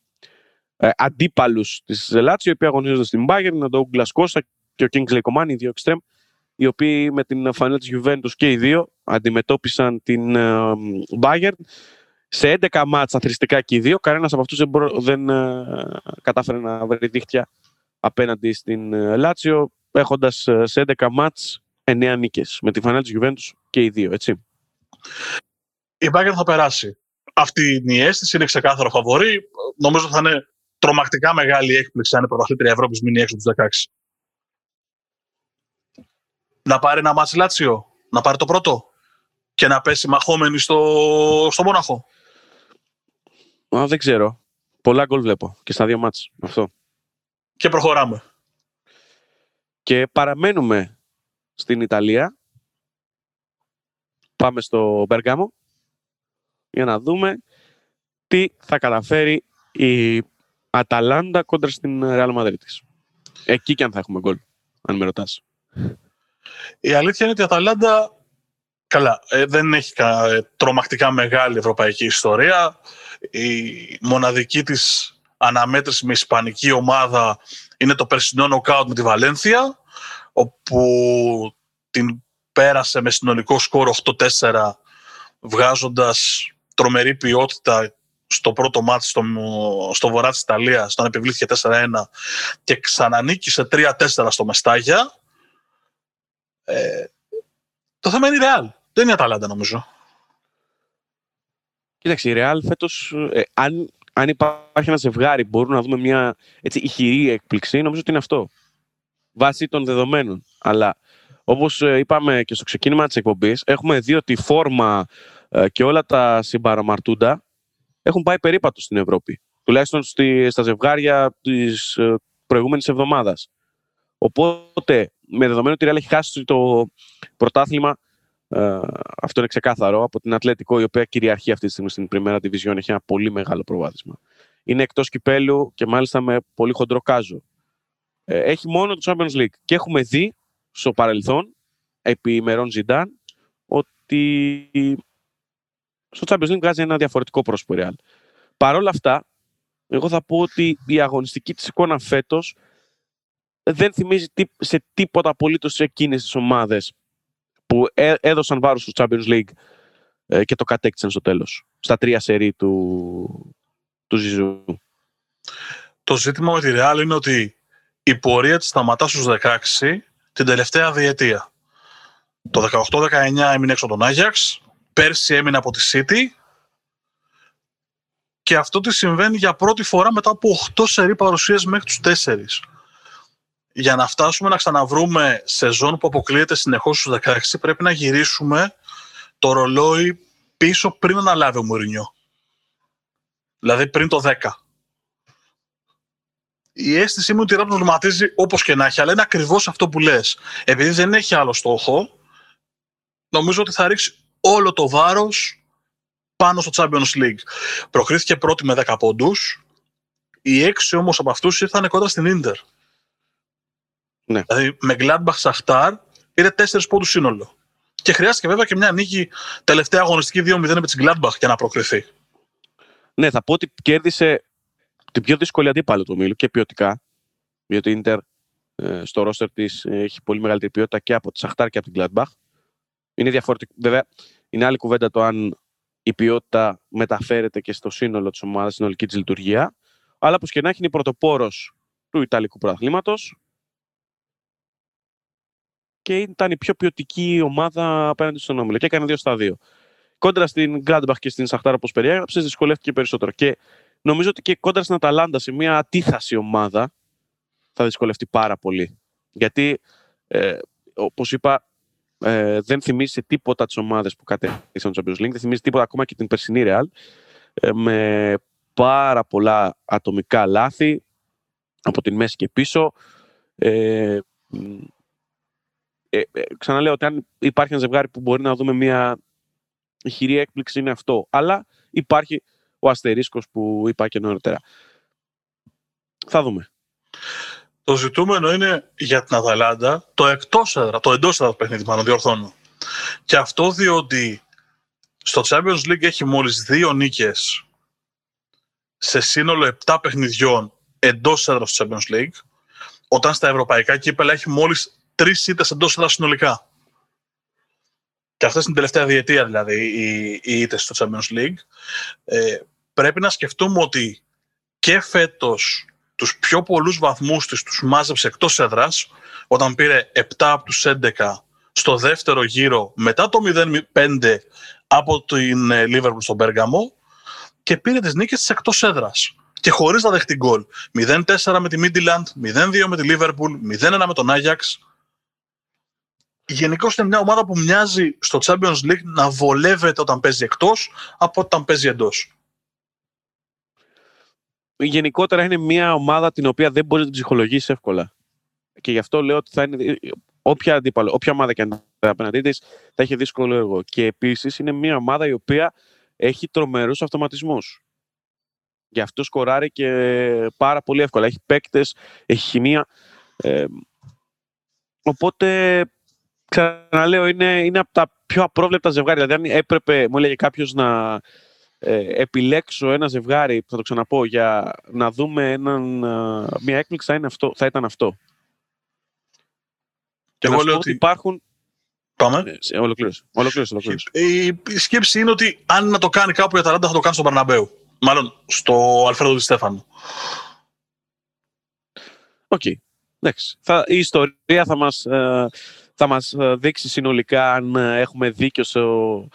ε, αντίπαλους της Λάτσιο, οι οποίοι αγωνίζονται στην Bayern, είναι ο Ντόγκλα Κώστα και ο Kingsley Coman, οι δύο εξτρέμ. οι οποίοι με την φανέλα της Juventus και οι δύο αντιμετώπισαν την ε, Bayern σε 11 μάτς αθρηστικά και οι δύο. Κανένας από αυτούς δεν, δεν ε, κατάφερε να βρει δίχτυα απέναντι στην Λάτσιο, έχοντας σε 11 μάτς 9 νίκες με τη φανέλα της Juventus και οι δύο, έτσι. Η Bayern θα περάσει. Αυτή είναι η αίσθηση, είναι ξεκάθαρο φαβορή. Νομίζω θα είναι τρομακτικά μεγάλη έκπληξη αν η πρωταθλήτρια Ευρώπης μείνει έξω στους 16. Να πάρει ένα ματς η Λάτσιο, να πάρει το πρώτο και να πέσει μαχόμενη στο, στο Μόναχο. Α, δεν ξέρω. Πολλά γκολ βλέπω και στα δύο μάτς. Αυτό. Και προχωράμε. Και παραμένουμε στην Ιταλία. Πάμε στο Μπεργάμο για να δούμε τι θα καταφέρει η Αταλάντα κόντρα στην Real Madrid. Εκεί και αν θα έχουμε γκολ, αν με ρωτάς. Η αλήθεια είναι ότι η Αταλάντα καλά, ε, δεν έχει κα, τρομακτικά μεγάλη ευρωπαϊκή ιστορία. Η μοναδική της αναμέτρηση με ισπανική ομάδα είναι το περσινό νοκάουτ με τη Βαλένθια, όπου την πέρασε με συνολικό σκορ 8-4, βγάζοντας τρομερή ποιότητα στο πρώτο μάτι στο, στο βορρά της Ιταλίας, όταν επιβλήθηκε 4-1 και ξανανίκησε 3-4 στο Μεστάγια. Ε, το θέμα είναι η Ρεάλ. Δεν είναι η Αταλάντα νομίζω. Κοίταξε, η Ρεάλ φέτος, ε, αν, αν υπάρχει ένα ζευγάρι, μπορούμε να δούμε μια έτσι, ηχηρή έκπληξη, νομίζω ότι είναι αυτό. Βάσει των δεδομένων. Αλλά όπως ε, είπαμε και στο ξεκίνημα της εκπομπής, έχουμε δει ότι η φόρμα ε, και όλα τα συμπαραμαρτούντα έχουν πάει περίπατο στην Ευρώπη. Τουλάχιστον στη, στα ζευγάρια της ε, προηγούμενης εβδομάδας. Οπότε, με δεδομένο ότι η Real έχει χάσει το πρωτάθλημα, ε, αυτό είναι ξεκάθαρο, από την Ατλέτικο, η οποία κυριαρχεί αυτή τη στιγμή στην Πριμέρα Division, έχει ένα πολύ μεγάλο προβάδισμα. Είναι εκτός κυπέλου και μάλιστα με πολύ χοντρό κάζο. Ε, έχει μόνο το Champions League. Και έχουμε δει στο παρελθόν, επί ημερών Ζιντάν, ότι στο Champions League βγάζει ένα διαφορετικό πρόσωπο Real. Παρ' όλα αυτά, εγώ θα πω ότι η αγωνιστική της εικόνα φέτος δεν θυμίζει σε τίποτα απολύτως σε εκείνες τις ομάδες που έδωσαν βάρος στο Champions League ε, και το κατέκτησαν στο τέλος. Στα τρία σερί του, του Ζιζού. Το ζήτημα με τη Real είναι ότι η πορεία της σταματά στους 16 την τελευταία διετία. Το 18-19 έμεινε έξω τον Άγιαξ, Πέρσι έμεινε από τη City και αυτό τι συμβαίνει για πρώτη φορά μετά από 8 σερή παρουσίες μέχρι τους 4. Για να φτάσουμε να ξαναβρούμε σεζόν που αποκλείεται συνεχώς στους 16 πρέπει να γυρίσουμε το ρολόι πίσω πριν αναλάβει ο Μουρινιό. Δηλαδή πριν το 10. Η αίσθησή μου ότι η προβληματίζει όπως και να έχει, αλλά είναι ακριβώς αυτό που λες. Επειδή δεν έχει άλλο στόχο, νομίζω ότι θα ρίξει όλο το βάρος πάνω στο Champions League. Προκρίθηκε πρώτη με 10 πόντους. Οι έξι όμως από αυτούς ήρθαν κοντά στην Ίντερ. Ναι. Δηλαδή με Gladbach Σαχτάρ πήρε 4 πόντους σύνολο. Και χρειάστηκε βέβαια και μια νίκη τελευταία αγωνιστική 2-0 με την Gladbach για να προκριθεί. Ναι, θα πω ότι κέρδισε την πιο δύσκολη αντίπαλο του Μίλου και ποιοτικά. Γιατί η Ίντερ ε, στο ρόστερ της έχει πολύ μεγαλύτερη ποιότητα και από τη Σαχτάρ και από την Gladbach. Είναι διαφορετικό. Βέβαια, είναι άλλη κουβέντα το αν η ποιότητα μεταφέρεται και στο σύνολο της ομάδας, στην ολική της λειτουργία. Αλλά όπως και να έχει, είναι η πρωτοπόρος του Ιταλικού πρωταθλήματο και ήταν η πιο ποιοτική ομάδα απέναντι στον όμιλο. Και έκανε δύο στα δύο. Κόντρα στην Gladbach και στην Σαχτάρα, όπως περιέγραψες, δυσκολεύτηκε περισσότερο. Και νομίζω ότι και κόντρα στην Αταλάντα, σε μια αντίθαση ομάδα, θα δυσκολευτεί πάρα πολύ. Γιατί, ε, όπως είπα, ε, δεν θυμίζει τίποτα τις ομάδες που κατέκτησαν το Champions League, δεν θυμίζει τίποτα ακόμα και την περσινή Real. Ε, με πάρα πολλά ατομικά λάθη από την μέση και πίσω. Ε, ε, ε, ξαναλέω ότι αν υπάρχει ένα ζευγάρι που μπορεί να δούμε μια χειρή έκπληξη είναι αυτό. Αλλά υπάρχει ο αστερίσκος που είπα και νωρίτερα. Θα δούμε. Το ζητούμενο είναι για την Αταλάντα το εκτός έδρα, το εντός έδρα παιχνίδι, μάλλον διορθώνω. Και αυτό διότι στο Champions League έχει μόλις δύο νίκες σε σύνολο 7 παιχνιδιών εντός έδρας στο Champions League, όταν στα ευρωπαϊκά κύπελα έχει μόλις τρεις ήττες εντός έδρα συνολικά. Και αυτές είναι την τελευταία διετία δηλαδή οι, οι ήττες στο Champions League. Ε, πρέπει να σκεφτούμε ότι και φέτος τους πιο πολλούς βαθμούς της τους μάζεψε εκτός έδρας, όταν πήρε 7 από τους 11 στο δεύτερο γύρο μετά το 0-5 από την Liverpool στον Πέργαμο και πήρε τις νίκες της εκτός έδρας και χωρίς να δεχτεί γκολ. 0-4 με τη Midland, 0-2 με τη Liverpool, 0-1 με τον Άγιαξ. Γενικώ είναι μια ομάδα που μοιάζει στο Champions League να βολεύεται όταν παίζει εκτός από όταν παίζει εντός. Γενικότερα είναι μια ομάδα την οποία δεν μπορεί να την ψυχολογήσεις εύκολα. Και γι' αυτό λέω ότι θα είναι όποια, αντίπαλο, όποια ομάδα και αν είναι απέναντί της θα έχει δύσκολο έργο. Και επίσης είναι μια ομάδα η οποία έχει τρομερούς αυτοματισμούς. Γι' αυτό σκοράρει και πάρα πολύ εύκολα. Έχει παίκτες, έχει χημεία. Ε, οπότε, ξαναλέω, είναι, είναι από τα πιο απρόβλεπτα ζευγάρια. Δηλαδή, αν έπρεπε, μου έλεγε κάποιος να ε, επιλέξω ένα ζευγάρι, θα το ξαναπώ, για να δούμε έναν, μια έκπληξη, θα, είναι αυτό, θα ήταν αυτό. Και εγώ λέω ότι υπάρχουν. Πάμε. Ναι, ολοκλήρωσε. ολοκλήρωσε, ολοκλήρωσε. Η, η, σκέψη είναι ότι αν να το κάνει κάπου η Αταλάντα θα το κάνει στο Μπερναμπέου. Μάλλον στο Αλφρέδο Ντι Στέφανο. OK. Okay. Θα, η ιστορία θα μας, ε, θα μας ε, δείξει συνολικά αν ε, έχουμε δίκιο στο,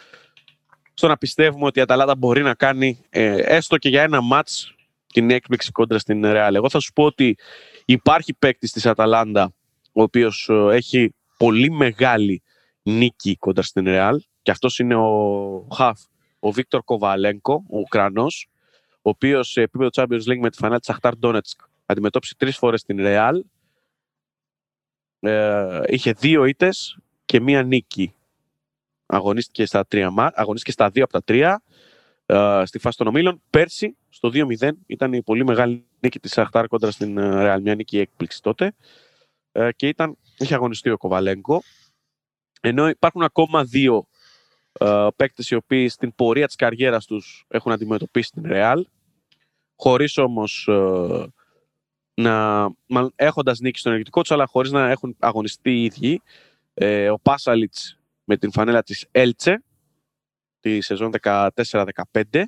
στο να πιστεύουμε ότι η Αταλάντα μπορεί να κάνει έστω και για ένα ματς την έκπληξη κόντρα στην Ρεάλ. Εγώ θα σου πω ότι υπάρχει παίκτης της Αταλάντα ο οποίος ε, έχει πολύ μεγάλη νίκη κοντά στην Ρεάλ και αυτός είναι ο Χαφ, ο Βίκτορ Κοβαλένκο, ο Ουκρανός, ο οποίος σε επίπεδο Champions League με τη φανά της Αχτάρ Ντόνετσκ αντιμετώπισε τρεις φορές την Ρεάλ, ε, είχε δύο ήττες και μία νίκη. Αγωνίστηκε στα, τρία, αγωνίστηκε στα δύο από τα τρία ε, στη φάση των ομίλων. Πέρσι, στο 2-0, ήταν η πολύ μεγάλη νίκη της Αχτάρ κόντρα στην Ρεάλ. Μια νίκη έκπληξη τότε. Ε, και ήταν, είχε αγωνιστεί ο Κοβαλέγκο. Ενώ υπάρχουν ακόμα δύο ε, παίκτες οι οποίοι στην πορεία της καριέρας τους έχουν αντιμετωπίσει την Ρεάλ, χωρίς όμως ε, να, έχοντας νίκη στον ενεργητικό τους, αλλά χωρίς να έχουν αγωνιστεί οι ίδιοι. Ε, ο Πάσαλιτς με την φανέλα της Έλτσε, τη σεζόν 14-15,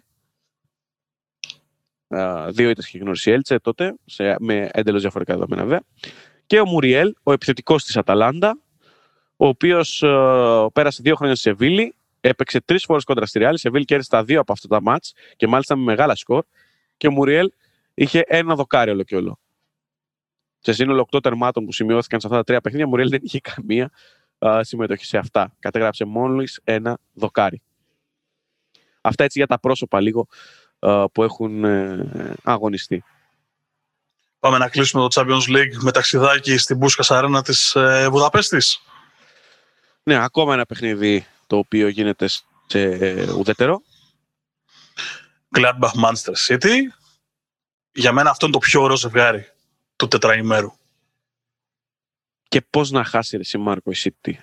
Uh, δύο ήττες είχε γνωρίσει η Έλτσε τότε, σε, με εντελώς διαφορετικά δεδομένα βέβαια και ο Μουριέλ, ο επιθετικός της Αταλάντα, ο οποίος ε, πέρασε δύο χρόνια στη Σεβίλη, έπαιξε τρεις φορές κόντρα στη Ρεάλ. Η Σεβίλη κέρδισε τα δύο από αυτά τα μάτς και μάλιστα με μεγάλα σκορ. Και ο Μουριέλ είχε ένα δοκάρι όλο και όλο. Σε σύνολο 8 τερμάτων που σημειώθηκαν σε αυτά τα τρία παιχνίδια, ο Μουριέλ δεν είχε καμία α, συμμετοχή σε αυτά. Κατέγραψε μόλις ένα δοκάρι. Αυτά έτσι για τα πρόσωπα λίγο α, που έχουν ε, αγωνιστεί. Πάμε να κλείσουμε το Champions League με ταξιδάκι στην Μπούσκα Αρένα της ε, Βουδαπέστης. Ναι, ακόμα ένα παιχνίδι το οποίο γίνεται σε ε, ουδέτερο. Gladbach Manchester City. Για μένα αυτό είναι το πιο ωραίο ζευγάρι του τετραημέρου. Και πώς να χάσει ρε Μάρκο η City;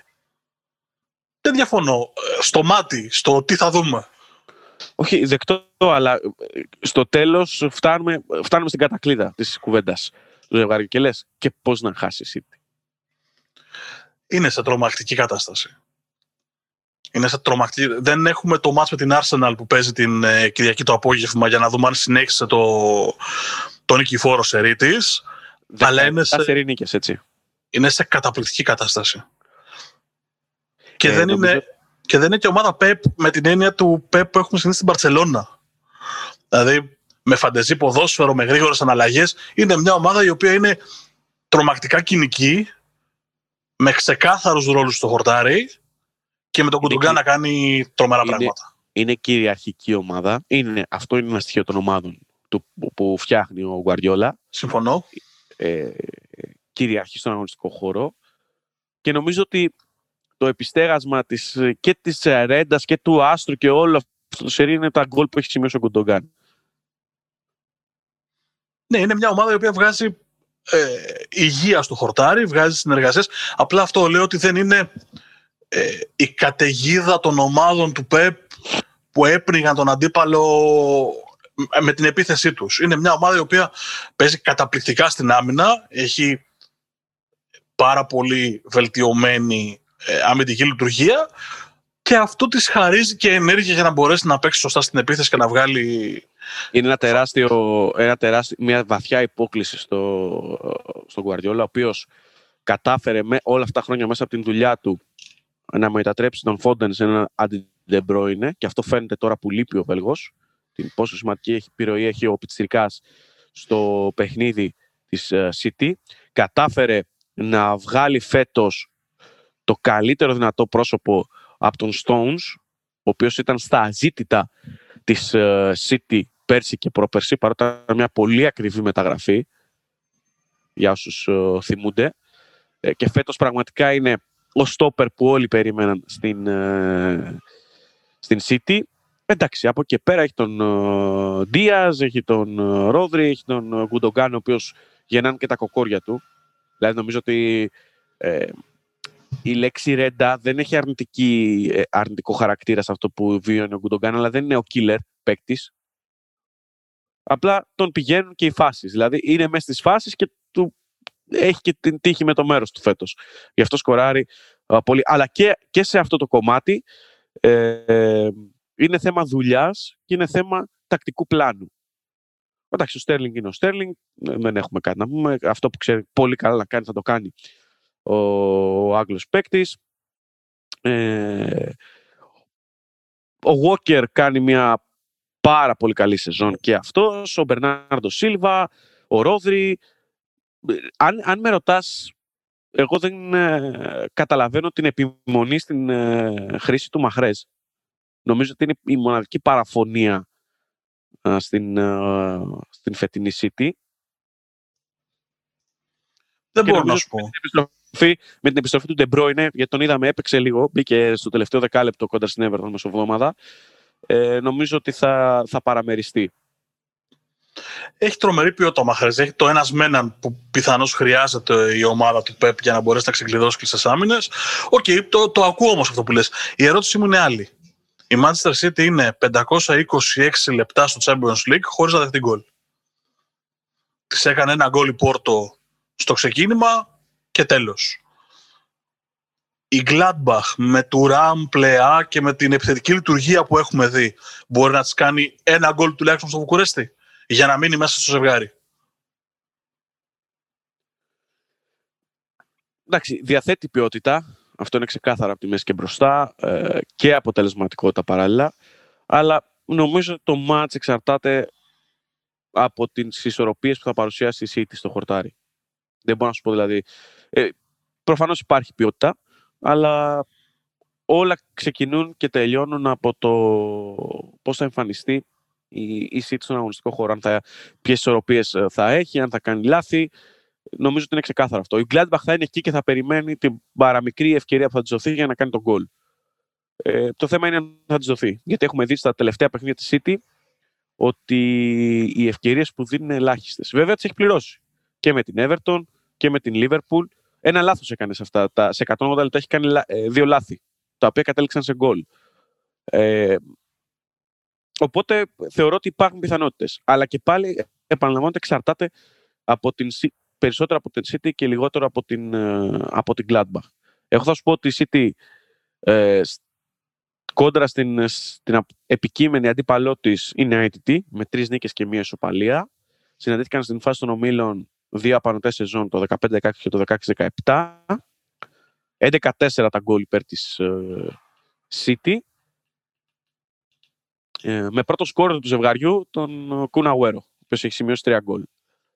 Δεν διαφωνώ. Ε, στο μάτι, στο τι θα δούμε. Όχι, δεκτό, αλλά ε, στο τέλος φτάνουμε, φτάνουμε στην κατακλίδα της κουβέντας του ζευγαριού και λες και πώς να χάσει η City; Είναι σε τρομακτική κατάσταση. Είναι σε τρομακτική. Δεν έχουμε το μάτς με την Arsenal που παίζει την ε, Κυριακή το απόγευμα για να δούμε αν συνέχισε το, το νικηφόρο σερί τη. Αλλά είναι σε, έτσι. είναι σε καταπληκτική κατάσταση. Και ε, δεν είναι και δεν είναι και ομάδα Pep με την έννοια του Pep που έχουμε συνήθει στην Παρσελώνα. Δηλαδή με φαντεζή ποδόσφαιρο, με γρήγορες αναλλαγές. Είναι μια ομάδα η οποία είναι τρομακτικά κοινική, με ξεκάθαρους ρόλους στο χορτάρι και με τον Κουντουγκά να κάνει τρομερά είναι, πράγματα. Είναι κυριαρχική ομάδα. Είναι, αυτό είναι ένα στοιχείο των ομάδων του, που φτιάχνει ο Γκουαριόλα. Συμφωνώ. Ε, κυριαρχεί στον αγωνιστικό χώρο. Και νομίζω ότι το επιστέγασμα της, και της Ρέντας και του Άστρου και όλο αυτό το σερί είναι τα γκολ που έχει σημειώσει ο Κουντογκάν. Ναι, είναι μια ομάδα η οποία βγάζει ε, υγεία στο χορτάρι, βγάζει συνεργασίες. Απλά αυτό λέω ότι δεν είναι ε, η καταιγίδα των ομάδων του ΠΕΠ που έπνιγαν τον αντίπαλο με την επίθεσή τους. Είναι μια ομάδα η οποία παίζει καταπληκτικά στην άμυνα, έχει πάρα πολύ βελτιωμένη ε, αμυντική λειτουργία και αυτό της χαρίζει και ενέργεια για να μπορέσει να παίξει σωστά στην επίθεση και να βγάλει... Είναι ένα τεράστιο, ένα τεράστιο, μια βαθιά υπόκληση στο, στον Guardiola, ο οποίος κατάφερε με όλα αυτά τα χρόνια μέσα από την δουλειά του να μετατρέψει τον Φόντεν σε έναν αντι και αυτό φαίνεται τώρα που λείπει ο Βέλγος την πόσο σημαντική έχει επιρροή έχει ο Πιτσυρικάς στο παιχνίδι της ε, City. Κατάφερε να βγάλει φέτος το καλύτερο δυνατό πρόσωπο από τον Stones ο οποίος ήταν στα αζήτητα της ε, City πέρσι και πρόπερσι παρότι ήταν μια πολύ ακριβή μεταγραφή για όσους ε, θυμούνται. Και φέτος πραγματικά είναι ο στόπερ που όλοι περίμεναν στην, στην City Εντάξει, από εκεί πέρα έχει τον uh, έχει τον uh, Ρόδρυ, έχει τον uh, Γκουντογκάν, ο οποίος γεννάνε και τα κοκόρια του. Δηλαδή, νομίζω ότι ε, η λέξη Ρέντα δεν έχει αρνητική, ε, αρνητικό χαρακτήρα σε αυτό που βιώνει ο Γκουντογκάν, αλλά δεν είναι ο killer παίκτης. Απλά τον πηγαίνουν και οι φάσεις. Δηλαδή, είναι μέσα στις φάσεις και του έχει και την τύχη με το μέρος του φέτος. Γι' αυτό σκοράρει πολύ. Αλλά και, και σε αυτό το κομμάτι. Ε, είναι θέμα δουλειάς και είναι θέμα τακτικού πλάνου. Εντάξει, ο Στέρλινγκ είναι ο Στέρλινγκ, δεν έχουμε κάτι να πούμε. Αυτό που ξέρει πολύ καλά να κάνει θα το κάνει ο, ο Άγγλος παίκτης. Ε, ο Walker κάνει μια πάρα πολύ καλή σεζόν και αυτός, ο Μπερνάρντο Σίλβα, ο Ρόδρυ. Αν, αν με ρωτάς, εγώ δεν ε, καταλαβαίνω την επιμονή στην ε, χρήση του Μαχρέζ. Νομίζω ότι είναι η μοναδική παραφωνία στην, στην φετινή City. Δεν μπορώ να σου πω. Με την επιστροφή του De Bruyne, γιατί τον είδαμε, έπαιξε λίγο, μπήκε στο τελευταίο δεκάλεπτο κοντά στην Everton μεσοβδόμαδα. Ε, νομίζω ότι θα, θα παραμεριστεί. Έχει τρομερή ποιότητα ο Μαχρέζ. Έχει το ένας με έναν που πιθανώς χρειάζεται η ομάδα του Πεπ για να μπορέσει να ξεκλειδώσει κλειστές άμυνες. OK, okay, το, το ακούω όμως αυτό που λες. Η ερώτησή μου είναι άλλη. Η Manchester City είναι 526 λεπτά στο Champions League χωρίς να δεχτεί γκολ. Της έκανε ένα γκολ η Πόρτο στο ξεκίνημα και τέλος. Η Gladbach με Τουράμ, Πλεά και με την επιθετική λειτουργία που έχουμε δει μπορεί να της κάνει ένα γκολ τουλάχιστον στο Βουκουρέστι για να μείνει μέσα στο ζευγάρι. Εντάξει, διαθέτει ποιότητα. Αυτό είναι ξεκάθαρα από τη μέση και μπροστά ε, και αποτελεσματικότητα παράλληλα. Αλλά νομίζω ότι το μάτς εξαρτάται από τις ισορροπίες που θα παρουσιάσει η City στο χορτάρι. Δεν μπορώ να σου πω δηλαδή. Ε, προφανώς υπάρχει ποιότητα, αλλά όλα ξεκινούν και τελειώνουν από το πώς θα εμφανιστεί η, η City στον αγωνιστικό χώρο. Αν θα, ποιες ισορροπίες ε, θα έχει, αν θα κάνει λάθη, νομίζω ότι είναι ξεκάθαρο αυτό. Η Gladbach θα είναι εκεί και θα περιμένει την παραμικρή ευκαιρία που θα της δοθεί για να κάνει τον γκολ. Ε, το θέμα είναι αν θα της δοθεί. Γιατί έχουμε δει στα τελευταία παιχνίδια της City ότι οι ευκαιρίες που δίνουν είναι ελάχιστες. Βέβαια τις έχει πληρώσει. Και με την Everton και με την Liverpool. Ένα λάθος έκανε σε αυτά. Τα, σε 180 λεπτά έχει κάνει ε, δύο λάθη. Τα οποία κατέληξαν σε γκολ. Ε, οπότε θεωρώ ότι υπάρχουν πιθανότητες. Αλλά και πάλι επαναλαμβάνω ότι εξαρτάται από την περισσότερο από την City και λιγότερο από την, ε, από την Gladbach. Εγώ θα σου πω ότι η City ε, κόντρα στην, στην επικείμενη αντίπαλό της είναι ITT με τρεις νίκες και μία ισοπαλία. Συναντήθηκαν στην φάση των ομίλων δύο απανοτές σεζόν το 15-16 και το 16-17. 11-4 τα γκολ υπέρ της ε, City. Ε, με πρώτο σκόρ του ζευγαριού τον Κούνα Αγουέρο, ο οποίος έχει σημειώσει τρία γκολ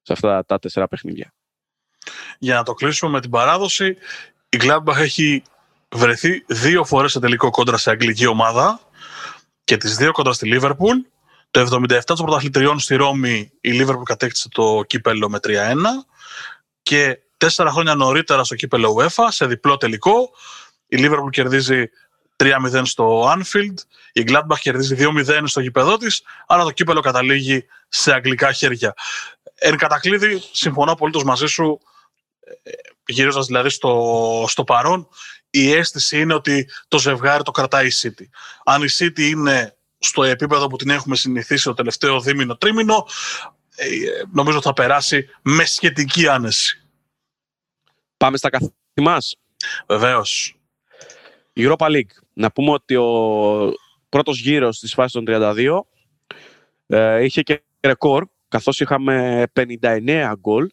σε αυτά τα τέσσερα παιχνίδια. Για να το κλείσουμε με την παράδοση, η Gladbach έχει βρεθεί δύο φορές σε τελικό κόντρα σε αγγλική ομάδα και τις δύο κόντρα στη Liverpool. Το 77 των πρωταθλητριών στη Ρώμη η Liverpool κατέκτησε το κύπελο με 3-1 και τέσσερα χρόνια νωρίτερα στο κύπελο UEFA σε διπλό τελικό η Liverpool κερδίζει 3-0 στο Anfield, η Gladbach κερδίζει 2-0 στο γήπεδό της, αλλά το κύπελο καταλήγει σε αγγλικά χέρια. Εν κατακλείδη, συμφωνώ απολύτως μαζί σου, ε, γυρίζοντας δηλαδή στο, στο παρόν, η αίσθηση είναι ότι το ζευγάρι το κρατάει η City. Αν η City είναι στο επίπεδο που την έχουμε συνηθίσει το τελευταίο δίμηνο, τρίμηνο, ε, νομίζω θα περάσει με σχετική άνεση. Πάμε στα καθημάς. Βεβαίως. Europa League. Να πούμε ότι ο πρώτος γύρος της φάσης των 32 ε, είχε και ρεκόρ, καθώς είχαμε 59 γκολ.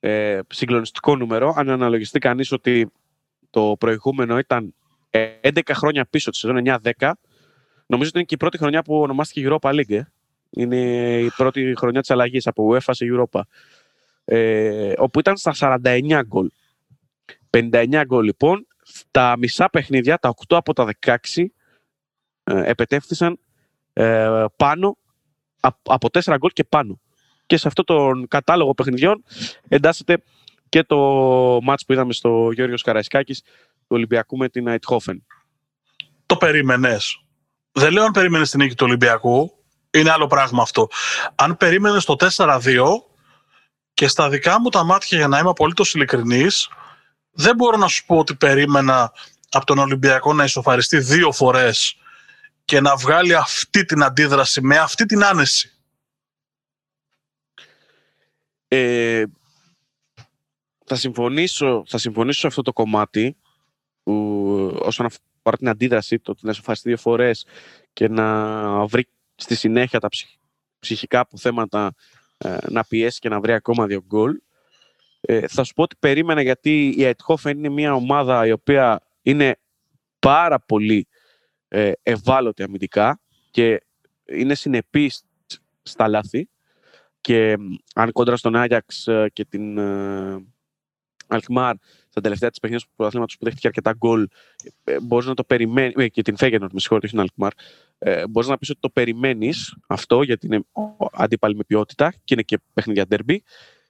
Ε, συγκλονιστικό νούμερο. Αν αναλογιστεί κανείς ότι το προηγούμενο ήταν 11 χρόνια πίσω, της σεζόν 9-10, νομίζω ότι είναι και η πρώτη χρονιά που ονομάστηκε Europa League. Ε. Είναι η πρώτη χρονιά της αλλαγής από UEFA σε Europa. Ε, όπου ήταν στα 49 γκολ. 59 γκολ λοιπόν. Τα μισά παιχνίδια, τα 8 από τα 16, ε, επετέφθησαν ε, πάνω από 4 γκολ και πάνω. Και σε αυτό τον κατάλογο παιχνιδιών εντάσσεται και το μάτς που είδαμε στο Γιώργος Καραϊσκάκης του Ολυμπιακού με την Αιτχόφεν. Το περίμενες. Δεν λέω αν περίμενες την νίκη του Ολυμπιακού. Είναι άλλο πράγμα αυτό. Αν περίμενες το 4-2 και στα δικά μου τα μάτια για να είμαι απολύτως ειλικρινής δεν μπορώ να σου πω ότι περίμενα από τον Ολυμπιακό να ισοφαριστεί δύο φορές και να βγάλει αυτή την αντίδραση με αυτή την άνεση. Ε, θα, συμφωνήσω, θα συμφωνήσω σε αυτό το κομμάτι που, όσον αφορά την αντίδραση, το ότι να ισοφαριστεί δύο φορές και να βρει στη συνέχεια τα ψυχικά αποθέματα ε, να πιέσει και να βρει ακόμα δύο γκολ. Ε, θα σου πω ότι περίμενα γιατί η Αιτχόφεν είναι μια ομάδα η οποία είναι πάρα πολύ ε, ευάλωτη αμυντικά και είναι συνεπής στα λάθη και αν κόντρα στον Άγιαξ ε, και την ε, Αλκμάρ στα τελευταία της παιχνίδια του πρωταθλήματος που δέχτηκε αρκετά γκολ ε, μπορείς να το περιμένεις και την Φέγενορ με συγχωρείτε όχι την Αλκμάρ ε, μπορείς να πεις ότι το περιμένεις αυτό γιατί είναι αντίπαλη με ποιότητα και είναι και παιχνίδια ντέρμπι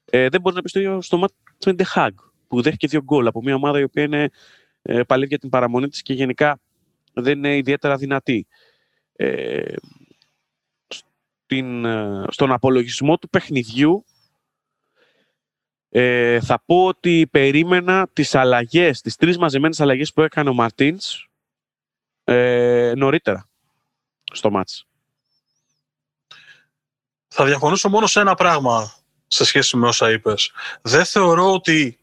ε, δεν μπορείς να πεις το ίδιο στο μάτι με Ντεχάγκ, που δέχτηκε δύο γκολ από μια ομάδα η οποία είναι ε, παλεύει για την παραμονή της και γενικά δεν είναι ιδιαίτερα δυνατή. Ε, στην, ε, στον απολογισμό του παιχνιδιού ε, θα πω ότι περίμενα τις αλλαγές, τις τρεις μαζεμένες αλλαγές που έκανε ο Μαρτίνς ε, νωρίτερα στο μάτς. Θα διαφωνήσω μόνο σε ένα πράγμα σε σχέση με όσα είπες. Δεν θεωρώ ότι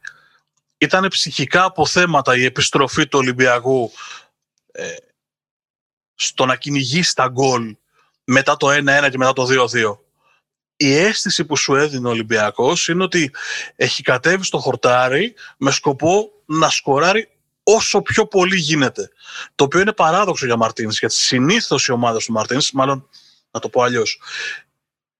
ήταν ψυχικά αποθέματα η επιστροφή του Ολυμπιακού ε, στο να κυνηγήσει τα γκολ μετά το 1-1 και μετά το 2-2. Η αίσθηση που σου έδινε ο Ολυμπιακός είναι ότι έχει κατέβει στο χορτάρι με σκοπό να σκοράρει όσο πιο πολύ γίνεται. Το οποίο είναι παράδοξο για Μαρτίνς, γιατί συνήθως οι ομάδες του Μαρτίνς, μάλλον να το πω αλλιώς,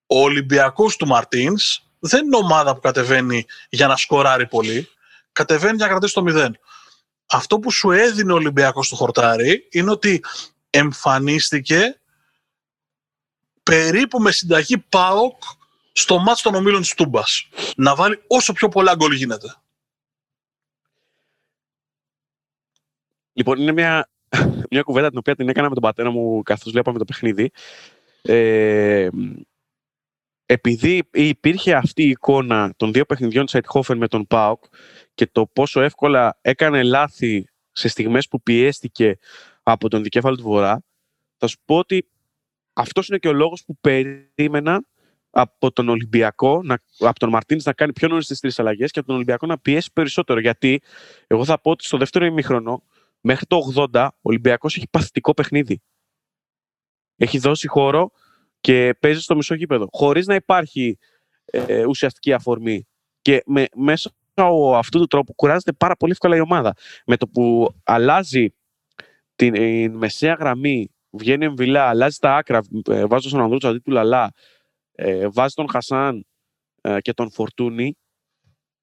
ο Ολυμπιακός του Μαρτίνς δεν είναι ομάδα που κατεβαίνει για να σκοράρει πολύ. Κατεβαίνει για να κρατήσει το μηδέν. Αυτό που σου έδινε ο Ολυμπιακός στο χορτάρι είναι ότι εμφανίστηκε περίπου με συνταγή ΠΑΟΚ στο μάτς των ομίλων της Τούμπας. Να βάλει όσο πιο πολλά γκολ γίνεται. Λοιπόν, είναι μια, μια κουβέντα την οποία την έκανα με τον πατέρα μου καθώς βλέπαμε το παιχνίδι. Ε, επειδή υπήρχε αυτή η εικόνα των δύο παιχνιδιών της Αιτχόφεν με τον ΠΑΟΚ και το πόσο εύκολα έκανε λάθη σε στιγμές που πιέστηκε από τον δικέφαλο του Βορρά, θα σου πω ότι αυτός είναι και ο λόγος που περίμενα από τον Ολυμπιακό, να, από τον Μαρτίνς να κάνει πιο νωρίς τις τρεις αλλαγές και από τον Ολυμπιακό να πιέσει περισσότερο. Γιατί εγώ θα πω ότι στο δεύτερο ημίχρονο, μέχρι το 80, ο Ολυμπιακός έχει παθητικό παιχνίδι. Έχει δώσει χώρο και παίζει στο μισό γήπεδο, χωρίς να υπάρχει ε, ουσιαστική αφορμή. Και με, μέσα από αυτού του τρόπου κουράζεται πάρα πολύ εύκολα η ομάδα. Με το που αλλάζει την, μεσαία γραμμή, βγαίνει εμβυλά, αλλάζει τα άκρα, ε, βάζει τον Ανδρούτσο αντί του Λαλά, ε, βάζει τον Χασάν ε, και τον Φορτούνη,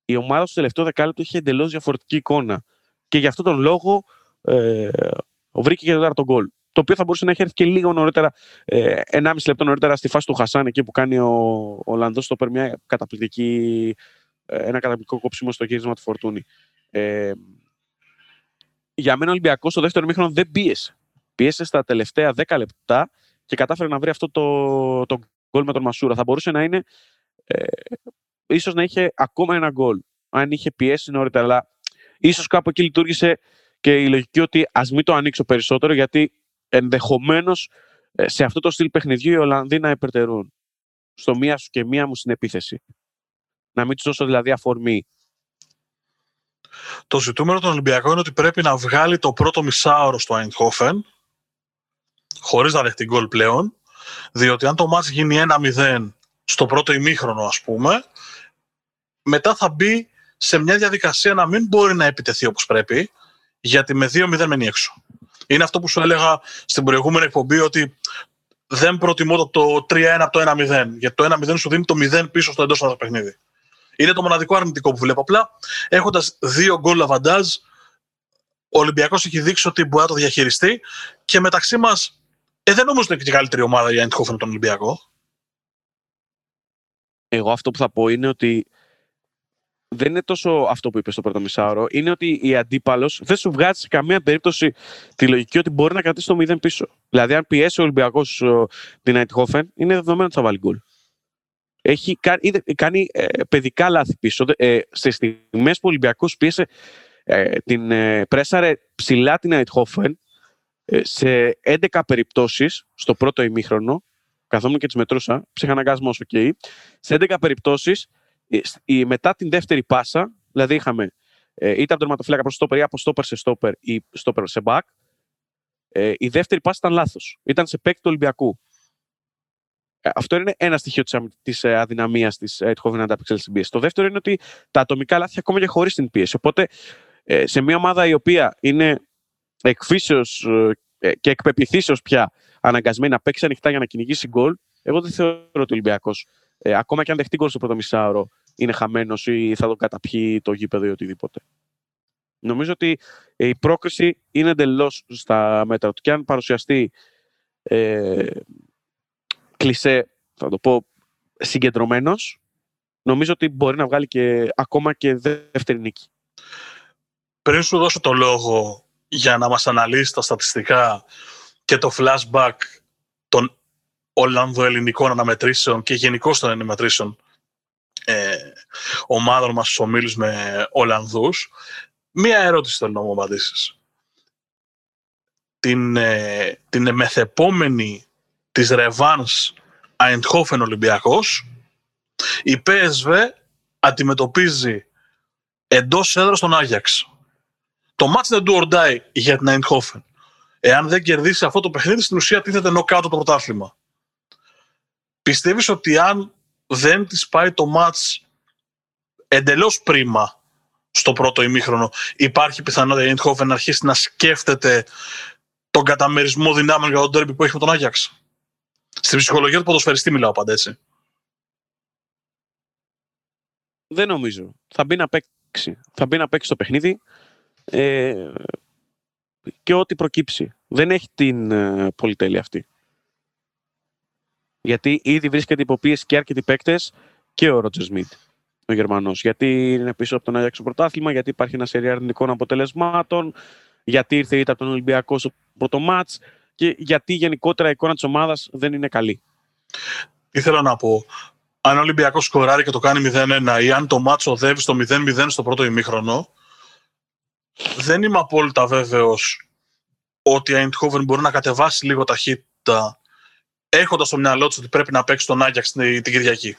η ομάδα στο τελευταίο δεκάλεπτο είχε εντελώς διαφορετική εικόνα. Και γι' αυτόν τον λόγο ε, βρήκε και τώρα τον γκολ το οποίο θα μπορούσε να έχει έρθει και λίγο νωρίτερα, ε, 1,5 λεπτό νωρίτερα στη φάση του Χασάν, εκεί που κάνει ο Ολλανδό στο μια καταπληκτική, ε, ένα καταπληκτικό κόψιμο στο γύρισμα του Φορτούνη. Ε, για μένα ο Ολυμπιακός στο δεύτερο μήχρονο δεν πίεσε. Πίεσε στα τελευταία 10 λεπτά και κατάφερε να βρει αυτό το, το γκολ με τον Μασούρα. Θα μπορούσε να είναι. Ε, ίσως να είχε ακόμα ένα γκολ. Αν είχε πιέσει νωρίτερα. Αλλά ίσως κάπου εκεί λειτουργήσε και η λογική ότι ας μην το ανοίξω περισσότερο γιατί Ενδεχομένως ε, σε αυτό το στυλ παιχνιδιού οι Ολλανδοί να υπερτερούν στο μία σου και μία μου στην επίθεση. Να μην τους δώσω δηλαδή αφορμή. Το ζητούμενο των Ολυμπιακών είναι ότι πρέπει να βγάλει το πρώτο μισάωρο στο Eindhoven χωρίς να δεχτεί γκολ πλέον διότι αν το μάτς γίνει 1-0 στο πρώτο ημίχρονο ας πούμε μετά θα μπει σε μια διαδικασία να μην μπορεί να επιτεθεί όπως πρέπει γιατί με 2-0 μένει έξω. Είναι αυτό που σου έλεγα στην προηγούμενη εκπομπή ότι δεν προτιμώ το 3-1 από το 1-0 γιατί το 1-0 σου δίνει το 0 πίσω στο εντός παιχνίδι. Είναι το μοναδικό αρνητικό που βλέπω. Απλά έχοντας δύο γκολ λαβαντάζ, ο Ολυμπιακός έχει δείξει ότι μπορεί να το διαχειριστεί και μεταξύ μας, ε, δεν νομίζω ότι είναι και καλύτερη ομάδα για Αντιχόφεν τον Ολυμπιακό. Εγώ αυτό που θα πω είναι ότι δεν είναι τόσο αυτό που είπες στο πρώτο μισάωρο. Είναι ότι η αντίπαλος δεν σου βγάζει σε καμία περίπτωση τη λογική ότι μπορεί να κρατήσει το 0 πίσω. Δηλαδή, αν πιέσει ο Ολυμπιακός την Αιτχόφεν, είναι δεδομένο ότι θα βάλει γκολ έχει κάνει ε, παιδικά λάθη πίσω. Ε, σε στιγμές που ο Ολυμπιακός πίεσε ε, την ε, πρέσαρε ψηλά την Αϊντχόφεν ε, σε 11 περιπτώσεις στο πρώτο ημίχρονο, καθόμουν και τις μετρούσα, ψυχαναγκασμός, OK. Okay, σε 11 περιπτώσεις, ε, μετά την δεύτερη πάσα, δηλαδή είχαμε ε, είτε από τον τερματοφύλακα προς στόπερ ή από στόπερ σε στόπερ ή στόπερ σε μπακ, ε, η δεύτερη πάσα ήταν λάθος. Ήταν σε παίκτη του Ολυμπιακού. Ε, αυτό είναι ένα στοιχείο της ε, αδυναμίας της Eindhoven να ανταπεξέλθει στην πίεση. Το δεύτερο είναι ότι τα ατομικά λάθη ακόμα και χωρίς την πίεση. Οπότε ε, σε μια ομάδα η οποία είναι εκφύσεως και εκπεπιθήσεω πια αναγκασμένη να παίξει ανοιχτά για να κυνηγήσει γκολ, εγώ δεν θεωρώ ότι ο Ολυμπιακός, ακόμα και αν δεχτεί γκολ στο πρώτο μισάωρο, είναι χαμένος ή θα τον καταπιεί το γήπεδο ή οτιδήποτε. Νομίζω ότι η πρόκριση είναι εντελώς στα μέτρα του. Και αν παρουσιαστεί ε, κλισέ, θα το πω, συγκεντρωμένος, νομίζω ότι μπορεί να βγάλει και ακόμα και δεύτερη νίκη. Πριν σου δώσω το λόγο για να μας αναλύσει τα στατιστικά και το flashback των Ολλανδοελληνικών αναμετρήσεων και γενικώ των αναμετρήσεων ε, ομάδων μας στους ομίλους με Ολλανδούς, μία ερώτηση θέλω να μου απαντήσεις. Την, ε, την μεθεπόμενη της Ρεβάνς Eindhoven Ολυμπιακός, η PSV αντιμετωπίζει εντός έδρας τον Άγιαξ. Το μάτς δεν του ορντάει για την Eindhoven. Εάν δεν κερδίσει αυτό το παιχνίδι, στην ουσία τίθεται νοκάτω το πρωτάθλημα. Πιστεύεις ότι αν δεν της πάει το μάτς εντελώς πρίμα στο πρώτο ημίχρονο, υπάρχει πιθανότητα η Eindhoven να αρχίσει να σκέφτεται τον καταμερισμό δυνάμεων για τον τέρμπι που έχει με τον Άγιαξ; Στην ψυχολογία του ποδοσφαιριστή μιλάω πάντα έτσι. Δεν νομίζω. Θα μπει να παίξει. Θα μπει να παίξει το παιχνίδι ε, και ό,τι προκύψει. Δεν έχει την ε, πολυτέλεια αυτή. Γιατί ήδη βρίσκεται υποπίεση και αρκετοί παίκτες και ο Ρότζερ Σμιτ, ο Γερμανός. Γιατί είναι πίσω από τον Άγιαξο πρωτάθλημα, γιατί υπάρχει ένα σερί αρνητικών αποτελεσμάτων, γιατί ήρθε ήττα από τον Ολυμπιακό στο πρώτο μάτς και γιατί γενικότερα η εικόνα της ομάδας δεν είναι καλή. Ήθελα να πω, αν ο Ολυμπιακός σκοράρει και το κάνει 0-1 ή αν το μάτσο οδεύει στο 0-0 στο πρώτο ημίχρονο, δεν είμαι απόλυτα βέβαιος ότι η Eindhoven μπορεί να κατεβάσει λίγο ταχύτητα έχοντας στο μυαλό του ότι πρέπει να παίξει τον Άγιαξ την Κυριακή.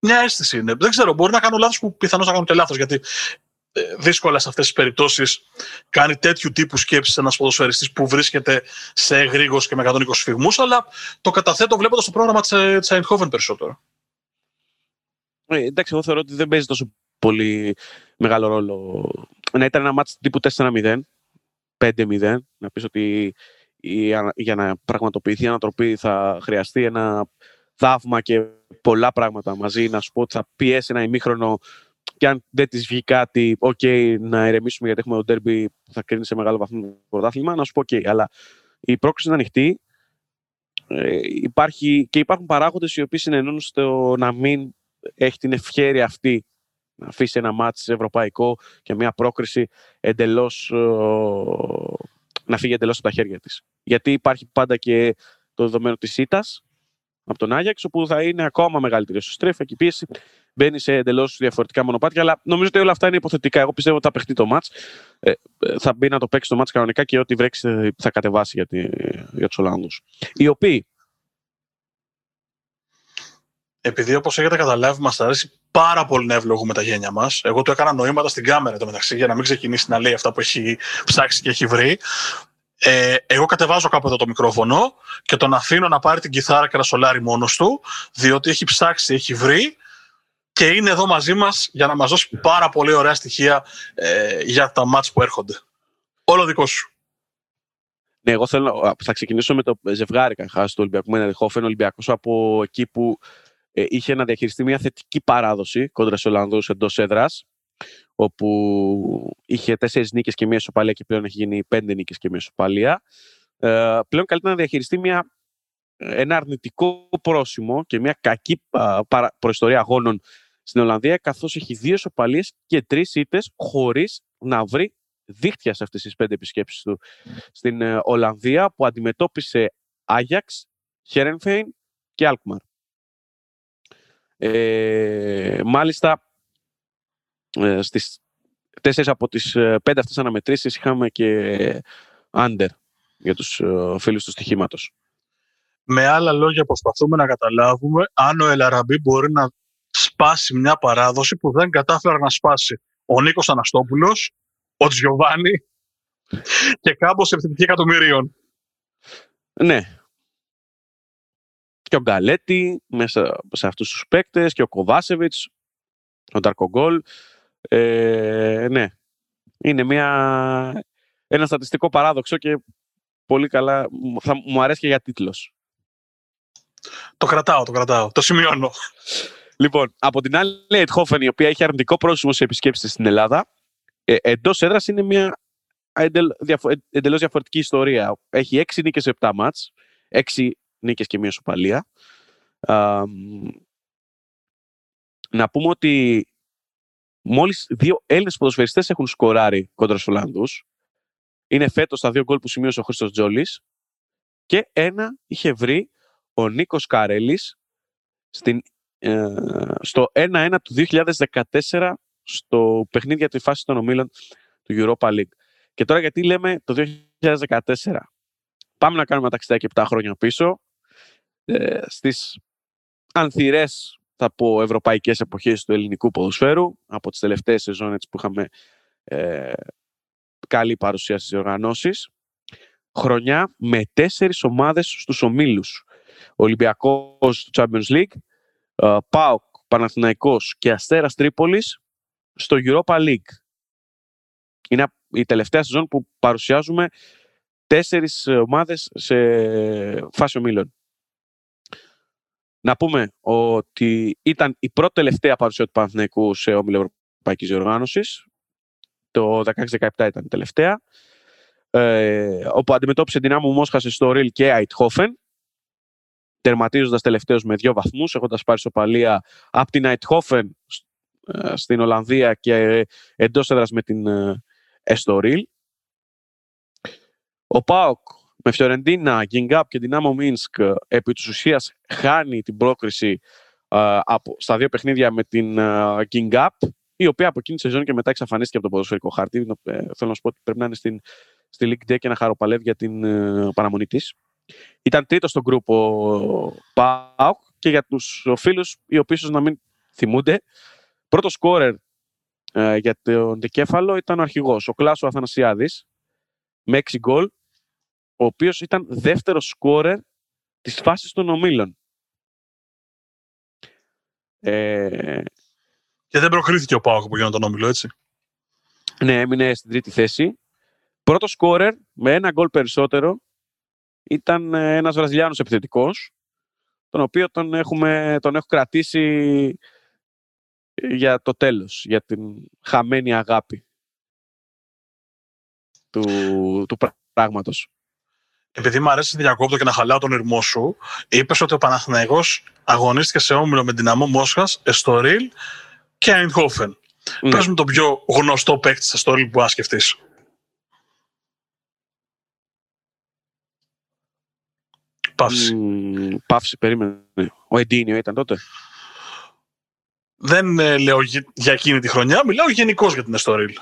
Μια αίσθηση είναι. Δεν ξέρω, μπορεί να κάνω λάθος που πιθανώς να κάνω και λάθος. Γιατί ε, δύσκολα σε αυτές τις περιπτώσεις κάνει τέτοιου τύπου σκέψεις ένας ποδοσφαιριστής που βρίσκεται σε εγρήγορση και με 120 φυγμούς, αλλά το καταθέτω βλέποντας το πρόγραμμα της ε, Eindhoven περισσότερο. Ε, εντάξει, εγώ θεωρώ ότι δεν παίζει τόσο πολύ μεγάλο ρόλο. Να ήταν ένα μάτσο τύπου 4-0, 5-0, να πεις ότι για να πραγματοποιηθεί η ανατροπή θα χρειαστεί ένα θαύμα και πολλά πράγματα μαζί. Να σου πω ότι θα πιέσει ένα ημίχρονο και αν δεν της βγει κάτι, OK, να ηρεμήσουμε γιατί έχουμε το ντέρμπι που θα κρίνει σε μεγάλο βαθμό το πρωτάθλημα, να σου πω OK. Αλλά η πρόκληση είναι ανοιχτή. Ε, υπάρχει, και υπάρχουν παράγοντες οι οποίοι συνεννούν στο να μην έχει την ευχαίρεια αυτή να αφήσει ένα μάτι ευρωπαϊκό και μια πρόκριση εντελώς. να φύγει εντελώς από τα χέρια της. Γιατί υπάρχει πάντα και το δεδομένο της ΣΥΤΑ από τον Άγιαξ, όπου θα είναι ακόμα μεγαλύτερη ο στρέφα και η πίεση μπαίνει σε εντελώς διαφορετικά μονοπάτια. Αλλά νομίζω ότι όλα αυτά είναι υποθετικά. Εγώ πιστεύω ότι θα παιχτεί το μάτς. Ε, θα μπει να το παίξει το μάτς κανονικά και ό,τι βρέξει θα κατεβάσει για, τη, για τους Ολλανδούς. Οι οποίοι επειδή όπως έχετε καταλάβει μας αρέσει πάρα πολύ να ευλογούμε τα γένια μας. Εγώ του έκανα νοήματα στην κάμερα το μεταξύ για να μην ξεκινήσει να λέει αυτά που έχει ψάξει και έχει βρει. Ε, εγώ κατεβάζω κάπου εδώ το μικρόφωνο και τον αφήνω να πάρει την κιθάρα και να σολάρει μόνος του, διότι έχει ψάξει, έχει βρει και είναι εδώ μαζί μας για να μας δώσει πάρα πολύ ωραία στοιχεία ε, για τα μάτς που έρχονται. Όλο δικό σου. Ναι, εγώ θέλω, θα ξεκινήσω με το ζευγάρι καταρχάς του Ολυμπιακού με Χόφεν. Ολυμπιακό από εκεί που ε, είχε να διαχειριστεί μια θετική παράδοση κόντρα στους Ολλανδούς εντός έδρας, όπου είχε τέσσερις νίκες και μία ισοπαλία και πλέον έχει γίνει πέντε νίκες και μία ισοπαλία. Ε, πλέον καλύτερα να διαχειριστεί μια, ένα αρνητικό πρόσημο και μια κακή προϊστορία αγώνων στην Ολλανδία, καθώς έχει δύο ισοπαλίες και τρεις ήττες χωρίς να βρει δίχτυα σε αυτές τις πέντε επισκέψεις του στην ε, Ολλανδία που αντιμετώπισε Άγιαξ, Χέρενφέιν και Αλκμαρ. Ε, μάλιστα, ε, στις τέσσερις από τις ε, πέντε αυτές αναμετρήσεις είχαμε και under για τους ε, φίλους του στοιχήματος. Με άλλα λόγια προσπαθούμε να καταλάβουμε αν ο Ελαραμπή μπορεί να σπάσει μια παράδοση που δεν κατάφερε να σπάσει ο Νίκος Αναστόπουλος ο Τζιοβάνι και σε επιθετική εκατομμυρίων. Ναι και ο Γκαλέτη μέσα σε αυτούς τους παίκτες και ο Κοβάσεβιτς, ο Νταρκογκόλ. Ε, ναι, είναι μια, ένα στατιστικό παράδοξο και πολύ καλά, θα μου αρέσει και για τίτλος. Το κρατάω, το κρατάω, το σημειώνω. Λοιπόν, από την άλλη, η Ετχόφεν, η οποία έχει αρνητικό πρόσημο σε επισκέψεις στην Ελλάδα, ε, εντός έδρας είναι μια εντελώς διαφορετική ιστορία. Έχει 6 νίκες σε 7 μάτς, νίκες και μία ισοπαλία. Να πούμε ότι μόλις δύο Έλληνες ποδοσφαιριστές έχουν σκοράρει κόντρα στους Ολλανδούς. Είναι φέτος τα δύο γκολ που σημείωσε ο Χρήστος Τζόλης και ένα είχε βρει ο Νίκος Καρέλης ε, στο 1-1 του 2014 στο παιχνίδι για τη φάση των ομίλων του Europa League. Και τώρα γιατί λέμε το 2014. Πάμε να κάνουμε ταξιδάκι 7 χρόνια πίσω. Ε, στις ανθυρές θα πω ευρωπαϊκές εποχές του ελληνικού ποδοσφαίρου από τις τελευταίες σεζόν που είχαμε ε, καλή παρουσία στις οργανώσεις. Χρονιά με τέσσερις ομάδες στους ομίλους. Ολυμπιακός του Champions League, ε, ΠΑΟΚ, Παναθηναϊκός και Αστέρας Τρίπολης στο Europa League. Είναι η τελευταία σεζόν που παρουσιάζουμε τέσσερις ομάδες σε φάση ομίλων. Να πούμε ότι ήταν η πρώτη τελευταία παρουσία του Παναθηναϊκού σε όμιλο Ευρωπαϊκής Διοργάνωσης. Το 16-17 ήταν η τελευταία. Ε, όπου αντιμετώπισε δυνάμου Μόσχας στο Ριλ και Αιτχόφεν, τερματίζοντας τελευταίο με δύο βαθμούς, έχοντας πάρει σοπαλία από την Αιτχόφεν ε, στην Ολλανδία και εντός έδρας με την Εστορίλ. Ο Πάοκ με Φιωρεντίνα, Γκίνγκαπ και Δυνάμο Μίνσκ επί της ουσίας χάνει την πρόκριση ε, από, στα δύο παιχνίδια με την Γκίνγκαπ η οποία από εκείνη τη σεζόν και μετά εξαφανίστηκε από το ποδοσφαιρικό χάρτη. Ε, θέλω να σου πω ότι πρέπει να είναι στην, στη League Day και να χαροπαλεύει για την παραμονή της. Ήταν τρίτο στον γκρουπ ο Πάοκ και για τους φίλους οι οποίοι ίσως να μην θυμούνται Πρώτος σκόρερ ε, για τον δικέφαλο ήταν ο αρχηγός, ο Κλάσο Αθανασιάδης, με 6 γκολ, ο οποίος ήταν δεύτερος σκόρερ της φάσης των ομίλων. Ε... Και δεν προκρίθηκε ο Πάοκ που γίνονταν τον όμιλο, έτσι. Ναι, έμεινε στην τρίτη θέση. Πρώτος σκόρερ με ένα γκολ περισσότερο ήταν ε, ένας Βραζιλιάνος επιθετικός, τον οποίο τον, έχουμε, τον έχω κρατήσει για το τέλος, για την χαμένη αγάπη του, του πράγματος. Επειδή μου αρέσει να διακόπτω και να χαλάω τον ήρμό σου, είπες ότι ο Παναθηναϊκός αγωνίστηκε σε όμιλο με δυναμό Μόσχας, Εστορίλ και Αϊντχόφεν. Ναι. Πες μου το πιο γνωστό παίκτη της Εστορίλ που άσκεφτείς. Παύση. Mm, παύση, περίμενε. Ο Εντίνιο ήταν τότε. Δεν ε, λέω για εκείνη τη χρονιά, μιλάω γενικώς για την Εστορίλ.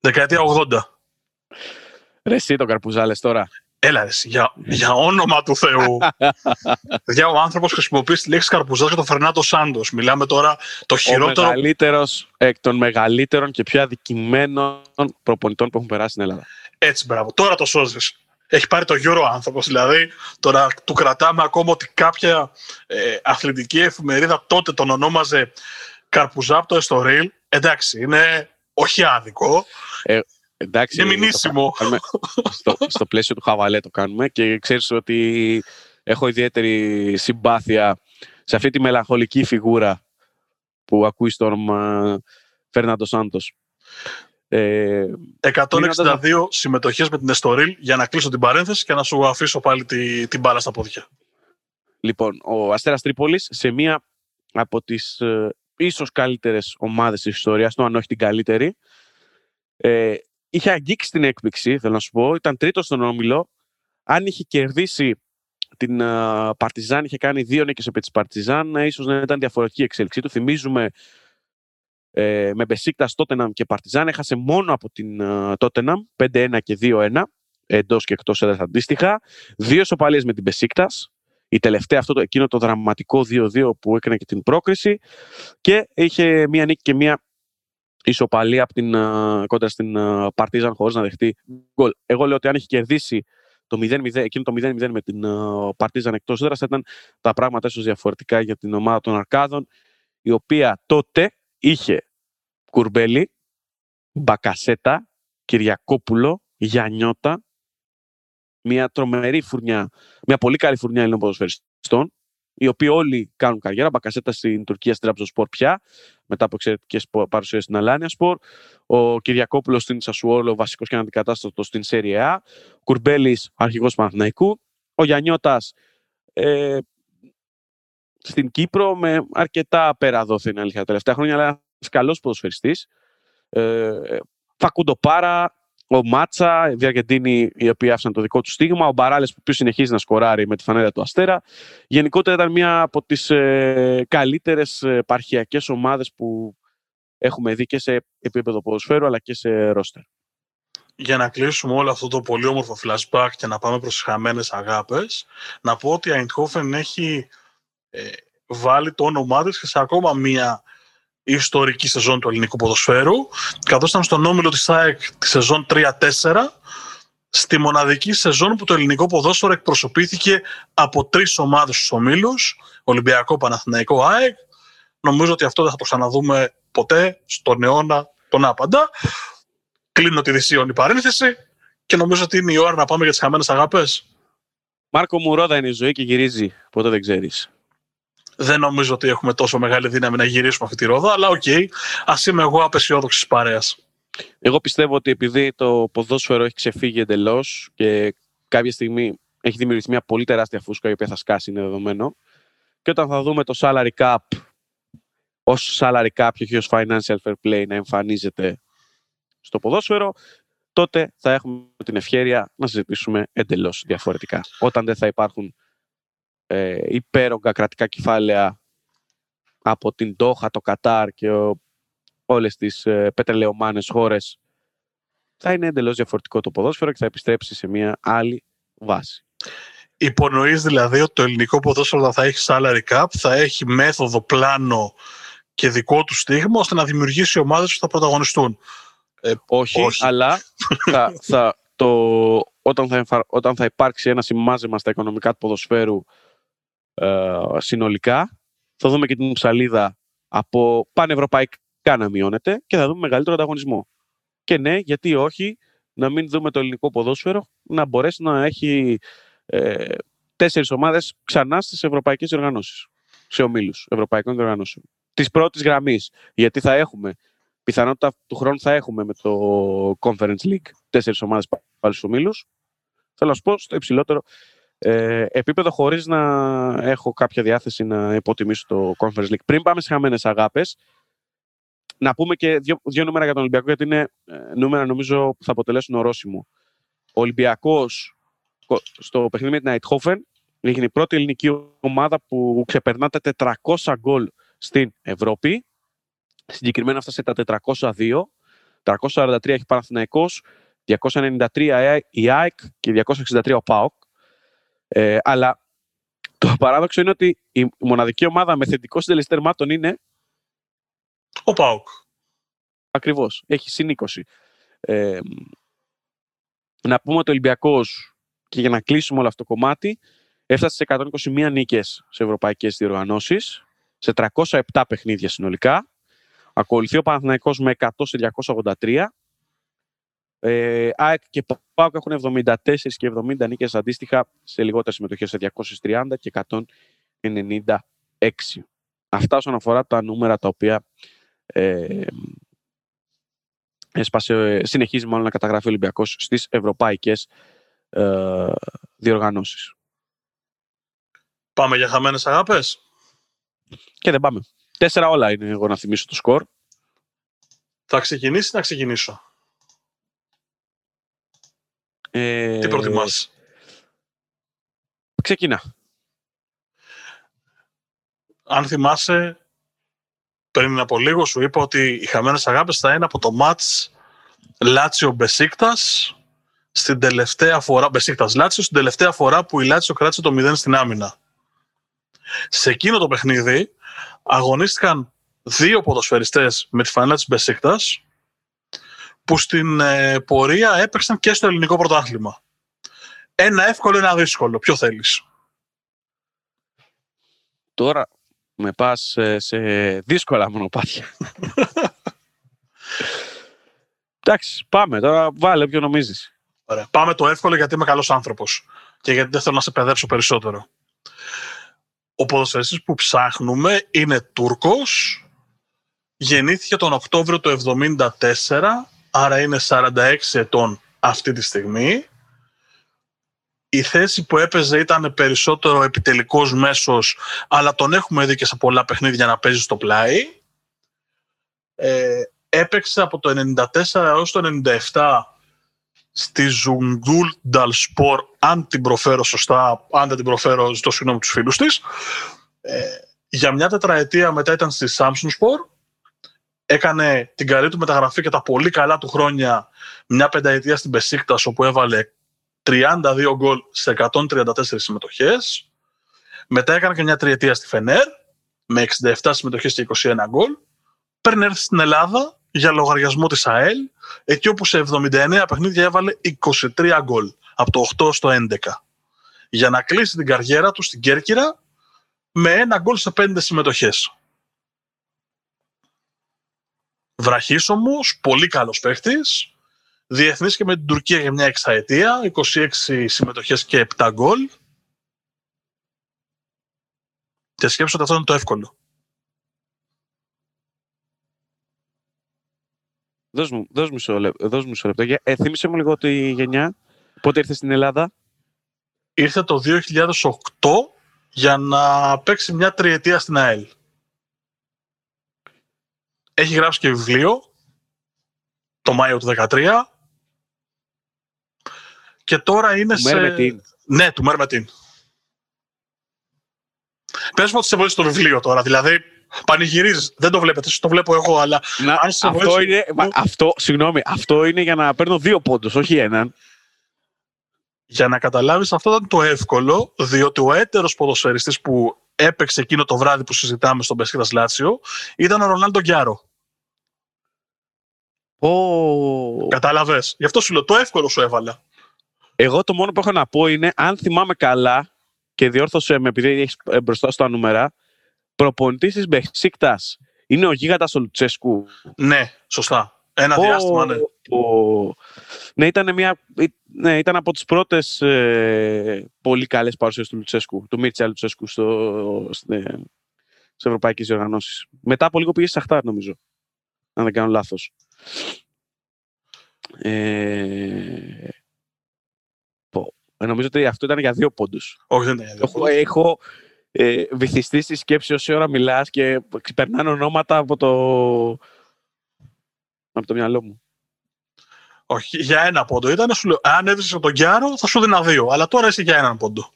Δεκαετία 80. Ρε εσύ το καρπουζάλες τώρα. Έλα, εσύ, για, για όνομα του Θεού. Για ο άνθρωπος χρησιμοποιεί τη λέξη καρπουζά για τον Φερνάντο Σάντος. Μιλάμε τώρα το χειρότερο. Ο μεγαλύτερος εκ των μεγαλύτερων και πιο αδικημένων προπονητών που έχουν περάσει στην Ελλάδα. Έτσι, μπράβο. Τώρα το σώζεις. Έχει πάρει το γύρο άνθρωπος. Δηλαδή, τώρα του κρατάμε ακόμα ότι κάποια ε, αθλητική εφημερίδα τότε τον ονόμαζε Καρπουζά από το Εστορίλ. Εντάξει, είναι όχι άδικο. Ε, Εντάξει, είναι μηνύσιμο. στο, στο πλαίσιο του χαβαλέ το κάνουμε και ξέρεις ότι έχω ιδιαίτερη συμπάθεια σε αυτή τη μελαγχολική φιγούρα που ακούεις στον Φέρναντο Σάντος. 162 ε, συμμετοχές με την Εστορίλ για να κλείσω την παρένθεση και να σου αφήσω πάλι τη, την μπάλα στα πόδια. Λοιπόν, ο Αστέρας Τρίπολης σε μία από τις ε, ίσως καλύτερες ομάδες της ιστορίας του, αν όχι την καλύτερη, ε, είχε αγγίξει την έκπληξη, θέλω να σου πω. Ήταν τρίτος στον όμιλο. Αν είχε κερδίσει την ε, Παρτιζάν, είχε κάνει δύο νίκες επί της Παρτιζάν, ίσως να ήταν διαφορετική η εξέλιξή του. Θυμίζουμε ε, με Μπεσίκτα, Τότεναμ και Παρτιζάν, έχασε μόνο από την ε, Τότεναμ, 5-1 και 2-1, εντός και εκτός έδρας αντίστοιχα. Δύο ισοπαλίες με την Μπεσίκτα. Η τελευταία, αυτό το, εκείνο το δραματικό 2-2 που έκανε και την πρόκριση. Και είχε μία νίκη και μία ισοπαλία από την, uh, κόντρα στην uh, Παρτίζαν χωρίς να δεχτεί γκολ. Εγώ λέω ότι αν είχε κερδίσει το 0-0, εκείνο το 0-0 με την Παρτίζαν uh, εκτός έδρας θα ήταν τα πράγματα ίσως διαφορετικά για την ομάδα των Αρκάδων η οποία τότε είχε Κουρμπέλη, Μπακασέτα, Κυριακόπουλο, Γιαννιώτα, μια τρομερή φουρνιά, μια πολύ καλή φουρνιά Ελλήνων ποδοσφαιριστών οι οποίοι όλοι κάνουν καριέρα. Μπακασέτα στην Τουρκία στην Σπορ πια, μετά από εξαιρετικές παρουσίες στην Αλάνια Σπορ. Ο Κυριακόπουλος στην Σασουόλο, βασικός και αντικατάστατο στην Σέρια Ο Κουρμπέλης, αρχηγός Παναθηναϊκού. Ο Γιαννιώτας ε, στην Κύπρο με αρκετά πέρα δόθη αλήθεια τα τελευταία χρόνια, αλλά ένας καλός ποδοσφαιριστής. Ε, Φακούντο Πάρα, ο Μάτσα, οι Αργεντίνοι οι οποίοι άφησαν το δικό του στίγμα, ο Μπαράλες που συνεχίζει να σκοράρει με τη φανέλα του Αστέρα. Γενικότερα ήταν μια από τις ε, καλύτερες επαρχιακές ομάδες που έχουμε δει και σε επίπεδο ποδοσφαίρου αλλά και σε ρόστερ. Για να κλείσουμε όλο αυτό το πολύ όμορφο flashback και να πάμε προς τις χαμένες αγάπες, να πω ότι η Eindhoven έχει ε, βάλει το όνομά της και σε ακόμα μία η ιστορική σεζόν του ελληνικού ποδοσφαίρου, καθώς ήταν στον όμιλο της ΑΕΚ τη σεζόν 3-4, στη μοναδική σεζόν που το ελληνικό ποδόσφαιρο εκπροσωπήθηκε από τρεις ομάδες στους ομίλους, Ολυμπιακό, Παναθηναϊκό, ΑΕΚ. Νομίζω ότι αυτό δεν θα το ξαναδούμε ποτέ στον αιώνα τον άπαντα. Κλείνω τη δυσοίωνη παρένθεση και νομίζω ότι είναι η ώρα να πάμε για τις χαμένες αγάπες. Μάρκο μου, ρόδα είναι η ζωή και γυρίζει, ποτέ δεν ξέρεις δεν νομίζω ότι έχουμε τόσο μεγάλη δύναμη να γυρίσουμε αυτή τη ρόδα, αλλά OK, okay, ας είμαι εγώ ο απαισιόδοξος της παρέας. Εγώ πιστεύω ότι επειδή το ποδόσφαιρο έχει ξεφύγει εντελώς και κάποια στιγμή έχει δημιουργηθεί μια πολύ τεράστια φούσκα η οποία θα σκάσει, είναι δεδομένο. Και όταν θα δούμε το salary cap ως salary cap και όχι ως financial fair play να εμφανίζεται στο ποδόσφαιρο, τότε θα έχουμε την ευχαίρεια να συζητήσουμε εντελώς διαφορετικά. Όταν δεν θα υπάρχουν ε, υπέρογκα κρατικά κεφάλαια από την Τόχα, το Κατάρ και ο, όλες τις ε, πετρελαιομάνες χώρες θα είναι εντελώς διαφορετικό το ποδόσφαιρο και θα επιστρέψει σε μια άλλη βάση. Υπονοείς δηλαδή ότι το ελληνικό ποδόσφαιρο θα έχει salary cap, θα έχει μέθοδο, πλάνο και δικό του στίγμα ώστε να δημιουργήσει ομάδες που θα πρωταγωνιστούν; Ε, όχι, αλλά θα, θα, το, όταν, θα, όταν θα υπάρξει ένα σημάζεμα στα οικονομικά του ποδοσφαίρου ε, συνολικά. Θα δούμε και την ψαλίδα από πανευρωπαϊκά να μειώνεται και θα δούμε μεγαλύτερο ανταγωνισμό. Και ναι, γιατί όχι, να μην δούμε το ελληνικό ποδόσφαιρο να μπορέσει να έχει ε, τέσσερις ομάδες ξανά στις ευρωπαϊκές οργανώσεις, σε ομίλους ευρωπαϊκών οργανώσεων. Της πρώτης γραμμής, γιατί θα έχουμε, πιθανότητα του χρόνου θα έχουμε με το Conference League τέσσερις ομάδες πάλι στους ομίλους. Θέλω να σου πω στο υψηλότερο ε, επίπεδο χωρίς να έχω κάποια διάθεση να υποτιμήσω το Conference League. Πριν πάμε σε χαμένες αγάπες, να πούμε και δύο, δύο νούμερα για τον Ολυμπιακό, γιατί είναι ε, νούμερα νομίζω που θα αποτελέσουν ορόσημο. Ο Ολυμπιακός στο παιχνίδι με την Αιτχόφεν έγινε η πρώτη ελληνική ομάδα που ξεπερνά τα 400 γκολ στην Ευρώπη. Συγκεκριμένα έφτασε τα 402. 343 έχει Παναθηναϊκός 293 η ΑΕΚ και 263 ο ΠΑΟΚ. Ε, αλλά το παράδοξο είναι ότι η μοναδική ομάδα με θετικό συντελεστή τερμάτων είναι. Ο ΠΑΟΚ. Ακριβώς. Έχει συν 20. Ε, να πούμε ότι ο Ολυμπιακός, και για να κλείσουμε όλο αυτό το κομμάτι, έφτασε σε 121 νίκες σε ευρωπαϊκές διοργανώσεις, σε 307 παιχνίδια συνολικά. Ακολουθεί ο Παναθηναϊκός με 100 σε 283. Ε, ΑΕΚ και ΠΑΟΚ έχουν 74 και 70 νίκες αντίστοιχα σε λιγότερες συμμετοχές σε 230 και 196. Αυτά όσον αφορά τα νούμερα τα οποία ε, έσπασε, συνεχίζει μάλλον να καταγράφει ο Ολυμπιακός στις ευρωπαϊκές ε, διοργανώσεις. Πάμε για χαμένες αγάπες; Και δεν πάμε. Τέσσερα όλα είναι εγώ να θυμίσω το σκορ. Θα ξεκινήσει να ξεκινήσω; Ε, Τι προτιμάς; Ξεκινά. Αν θυμάσαι, πριν από λίγο σου είπα ότι οι χαμένες αγάπες θα είναι από το μάτς Λάτσιο Μπεσίκτας στην τελευταία φορά, Μπεσίκτας Λάτσιο, στην τελευταία φορά που η Λάτσιο κράτησε το 0 στην άμυνα. Σε εκείνο το παιχνίδι αγωνίστηκαν δύο ποδοσφαιριστές με τη φανέλα της Μπεσίκτας που στην ε, πορεία έπαιξαν και στο ελληνικό πρωτάθλημα. Ένα εύκολο, ένα δύσκολο. Ποιο θέλεις; Τώρα με πας ε, σε δύσκολα μονοπάτια. Εντάξει, πάμε. Τώρα βάλε ποιο νομίζεις. Ωραία. Πάμε το εύκολο γιατί είμαι καλός άνθρωπος και γιατί δεν θέλω να σε παιδέψω περισσότερο. Ο ποδοσφαιριστής που ψάχνουμε είναι Τούρκος, γεννήθηκε τον Οκτώβριο του 1974, άρα είναι 46 ετών αυτή τη στιγμή. Η θέση που έπαιζε ήταν περισσότερο επιτελικός μέσος, αλλά τον έχουμε δει και σε πολλά παιχνίδια να παίζει στο πλάι. Ε, έπαιξε από το 1994 έως το 1997 στη Ζονγκουλντάκσπορ, αν την προφέρω σωστά, αν δεν την προφέρω, ζητώ συγγνώμη τους φίλους της. Ε, για μια τετραετία μετά ήταν στη Samsunspor. Έκανε την καλή του μεταγραφή και τα πολύ καλά του χρόνια μια πενταετία στην Μπεσίκτας, όπου έβαλε 32 γκολ σε 134 συμμετοχές. Μετά έκανε και μια τριετία στη Φενέρ, με 67 συμμετοχές και 21 γκολ. Παίρνει έρθει στην Ελλάδα για λογαριασμό της ΑΕΛ, εκεί όπου σε 79 παιχνίδια έβαλε 23 γκολ, από το 8 στο 11. Για να κλείσει την καριέρα του στην Κέρκυρα με ένα γκολ σε 5 συμμετοχές. Βραχής όμως, πολύ καλός παίχτης, διεθνής και με την Τουρκία για μια εξαετία, 26 συμμετοχές και 7 γκολ. Και σκέψω ότι αυτό είναι το εύκολο. Δώσ' μου, δώσ μισό, λεπτό. Δώσ μισό λεπτό. Ε, θύμισε μου λίγο τη γενιά. Πότε ήρθε στην Ελλάδα; Ήρθε το 2008 για να παίξει μια τριετία στην ΑΕΛ. Έχει γράψει και βιβλίο το Μάιο του 2013 και τώρα είναι Του σε... Μέρμετιν. Ναι, του Μέρμετιν. Πες μου ότι σε βοήθησε το βιβλίο τώρα, δηλαδή πανηγυρίζεις. Δεν το βλέπετε, το βλέπω εγώ, αλλά Να, αν σε αυτό, βοήθησε- είναι, μα, αυτό, συγγνώμη, αυτό είναι για να παίρνω δύο πόντους, όχι έναν. Για να καταλάβεις αυτό ήταν το εύκολο, διότι ο έτερος ποδοσφαιριστής που έπαιξε εκείνο το βράδυ που συζητάμε στον Πεσχίδας Λάτσιο ήταν ο Ρονάλντο Γκιάρο. Ω, Κατάλαβες; Γι' αυτό σου λέω, το εύκολο σου έβαλα. Εγώ το μόνο που έχω να πω είναι, αν θυμάμαι καλά, και διόρθωσε με επειδή έχεις μπροστά στα νούμερα, προπονητής της Μπεσίκτα είναι ο γίγαντας ο Λουτσέσκου. Ναι, σωστά. Ένα Ω, διάστημα, ναι. ω. Ναι, ήταν, μια, ναι, ήταν από τις πρώτες ε, πολύ καλές παρουσίες του Λουτσέσκου, του Μίρτσα Λουτσέσκου στο, στο, ε, σε ευρωπαϊκές διοργανώσεις. Μετά από λίγο πήγε σε Αχτάρ, νομίζω, αν δεν κάνω λάθος. Ε, πω, ε, νομίζω ότι αυτό ήταν για δύο πόντους. Όχι, δεν είναι. Έχω, έχω ε, βυθιστεί στη σκέψη όση ώρα μιλάς και ξεπερνάνε ονόματα από το, από το μυαλό μου. Όχι, για ένα πόντο ήταν. Σου λέω, αν έβρισκε τον Γκιάρο, θα σου δίνα δύο. Αλλά τώρα είσαι για έναν πόντο.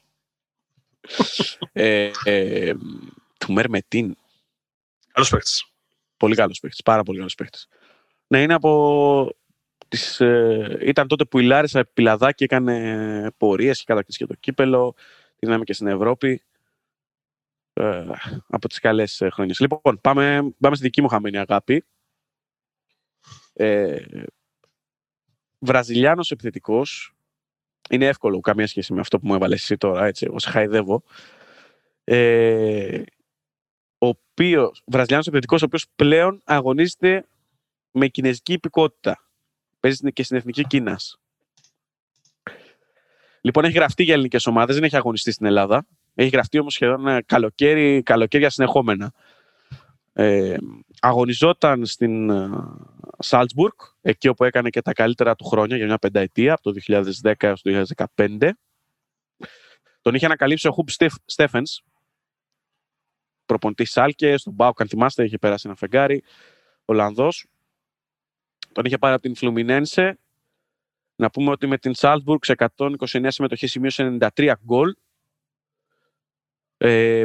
ε, ε, του Μερμετίν. Καλός παίκτης. Πολύ καλός παίχτη. Πάρα πολύ καλός παίχτη. Ναι, είναι από Της, ε, ήταν τότε που η Λάρισα πιλαδάκι έκανε πορείες και κατακτήσει και το κύπελο. Την είδαμε και στην Ευρώπη. Ε, από τις καλές ε, χρόνιες. Λοιπόν, πάμε, πάμε στη δική μου χαμένη αγάπη. Ε, Βραζιλιάνος επιθετικός. Είναι εύκολο, καμία σχέση με αυτό που μου έβαλες εσύ τώρα, έτσι, εγώ σε χαϊδεύω. Ε, ο οποίος, Βραζιλιάνος επιθετικός, ο οποίος πλέον αγωνίζεται με κινέζικη υπηκότητα. Παίζει και στην Εθνική Κίνας. Λοιπόν, έχει γραφτεί για ελληνικές ομάδες, δεν έχει αγωνιστεί στην Ελλάδα. Έχει γραφτεί όμως σχεδόν καλοκαίρι, καλοκαίρια συνεχόμενα. Ε, αγωνιζόταν στην Σάλτσμπουργκ, εκεί όπου έκανε και τα καλύτερα του χρόνια για μια πενταετία, από το 2010 έως το 2015. Τον είχε ανακαλύψει ο Χουμπ Στέφενς, προπονητής Σάλκε, στον Μπάουκ, αν θυμάστε, είχε περάσει ένα φεγγάρι, Ολλανδός. Τον είχε πάρει από την Φλουμινένσε. Να πούμε ότι με την Σάλτσμπουργκ σε 129 συμμετοχές σημείωσε 93 γκολ. Ε,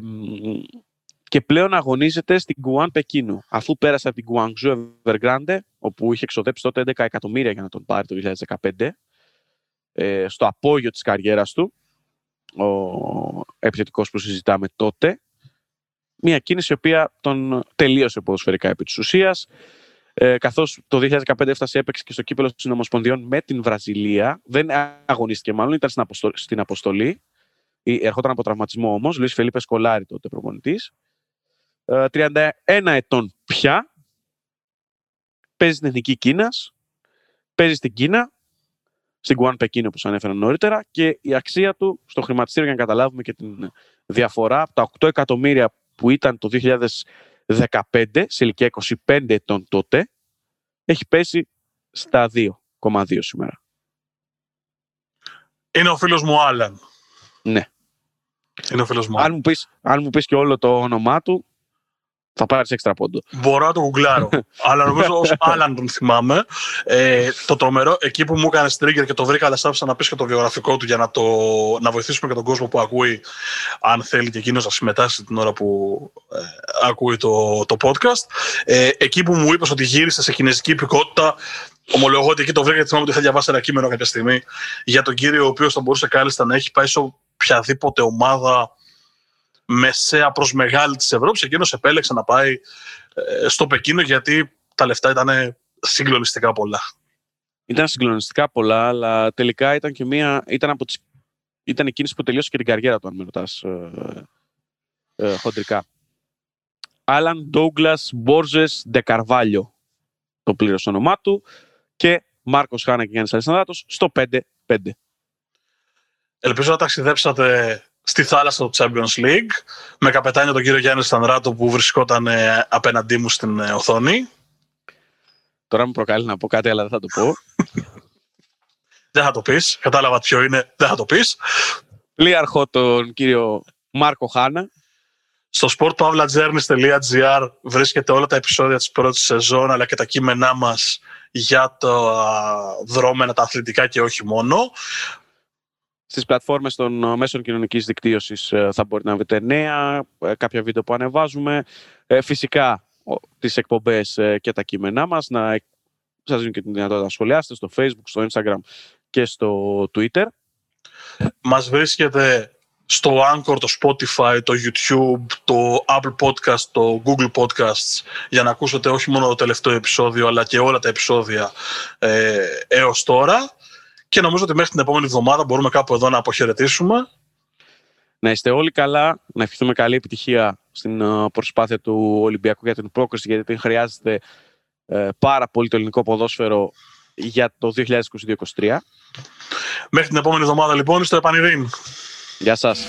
και πλέον αγωνίζεται στην Γκουάν Πεκίνου. Αφού πέρασε από την Guangzhou Evergrande, όπου είχε εξοδέψει τότε 11 εκατομμύρια για να τον πάρει το 2015, ε, στο απόγειο της καριέρας του, ο επιθετικός που συζητάμε τότε, μια κίνηση η οποία τον τελείωσε ποδοσφαιρικά επί της ουσίας, ε, καθώς το 2015 έφτασε έπαιξε και στο κύπελο των Ομοσπονδιών με την Βραζιλία, δεν αγωνίστηκε μάλλον, ήταν στην αποστολή, στην αποστολή. Ερχόταν από τραυματισμό όμως, Λουίς Φελίπε Σκολάρη τότε προπονητής, 31 ε, ετών πια, παίζει στην Εθνική Κίνας, παίζει στην Κίνα, στην Κουάν Πεκίνο όπως ανέφερα νωρίτερα και η αξία του στο χρηματιστήριο για να καταλάβουμε και την διαφορά από τα 8 εκατομμύρια που ήταν το 2015 σε ηλικία 25 ετών τότε έχει πέσει στα 2,2 σήμερα. Είναι ο φίλος μου Άλαν. Ναι. Είναι ο φίλος μου. Αν μου, πεις, αν μου πεις και όλο το όνομά του, θα πάρεις έξτρα πόντο. Μπορώ να το γουγκλάρω. αλλά νομίζω ως Άλαν τον θυμάμαι. Ε, το τρομερό, εκεί που μου έκανε trigger και το βρήκα, αλλά άφησα να πεις και το βιογραφικό του για να, το, να βοηθήσουμε και τον κόσμο που ακούει, αν θέλει και εκείνος να συμμετάσχει την ώρα που ε, ακούει το, το podcast. Ε, εκεί που μου είπες ότι γύρισε σε κινέζικη υπηκότητα, ομολογώ ότι εκεί το βρήκα και θυμάμαι ότι είχα διαβάσει ένα κείμενο κάποια στιγμή για τον κύριο ο οποίος θα μπορούσε κάλλιστα να έχει πάει σε οποιαδήποτε ομάδα μεσαία προς μεγάλη της Ευρώπης, εκείνος επέλεξε να πάει ε, στο Πεκίνο γιατί τα λεφτά ήταν συγκλονιστικά πολλά. Ήταν συγκλονιστικά πολλά, αλλά τελικά ήταν και μία, ήταν, από τις, ήταν η κίνηση που τελείωσε και την καριέρα του, αν με ρωτάς ε, ε, χοντρικά. Άλαν Ντόγκλας Μπόρζες Ντεκαρβάλιο, το πλήρως όνομά του, και Μάρκος Χάνα και Γιάννης Αλessandράτος στο 5-5. Ελπίζω να ταξιδέψατε στη θάλασσα του Champions League με καπετάνιο τον κύριο Γιάννη Στανδράτο που βρισκόταν ε, απέναντί μου στην ε, οθόνη. Τώρα μου προκαλεί να πω κάτι, αλλά δεν θα το πω. δεν θα το πεις. Κατάλαβα ποιο είναι. Δεν θα το πεις. Πλήρχο τον κύριο Μάρκο Χάνα. Στο sportpavlajourneys.gr βρίσκεται όλα τα επεισόδια της πρώτης σεζόν αλλά και τα κείμενά μας για τα δρόμενα, τα αθλητικά και όχι μόνο στις πλατφόρμες των ε, μέσων κοινωνικής δικτύωσης ε, θα μπορείτε να βρείτε νέα, ε, κάποια βίντεο που ανεβάζουμε. Φυσικά τις εκπομπές και τα κείμενά μας να σας δίνουν και την δυνατότητα να σχολιάσετε στο facebook, στο instagram και στο twitter. Μας βρίσκεται στο Anchor, το Spotify, το YouTube, το Apple Podcast, το Google Podcasts για να ακούσετε όχι μόνο το τελευταίο επεισόδιο αλλά και όλα τα επεισόδια ε, έως τώρα. Και νομίζω ότι μέχρι την επόμενη εβδομάδα μπορούμε κάπου εδώ να αποχαιρετήσουμε. Να είστε όλοι καλά, να ευχηθούμε καλή επιτυχία στην ε, προσπάθεια του Ολυμπιακού για την πρόκριση, γιατί χρειάζεται ε, πάρα πολύ το ελληνικό ποδόσφαιρο για το 2022-2023. Μέχρι την επόμενη εβδομάδα λοιπόν, στο Επανειδήν. Γεια σας.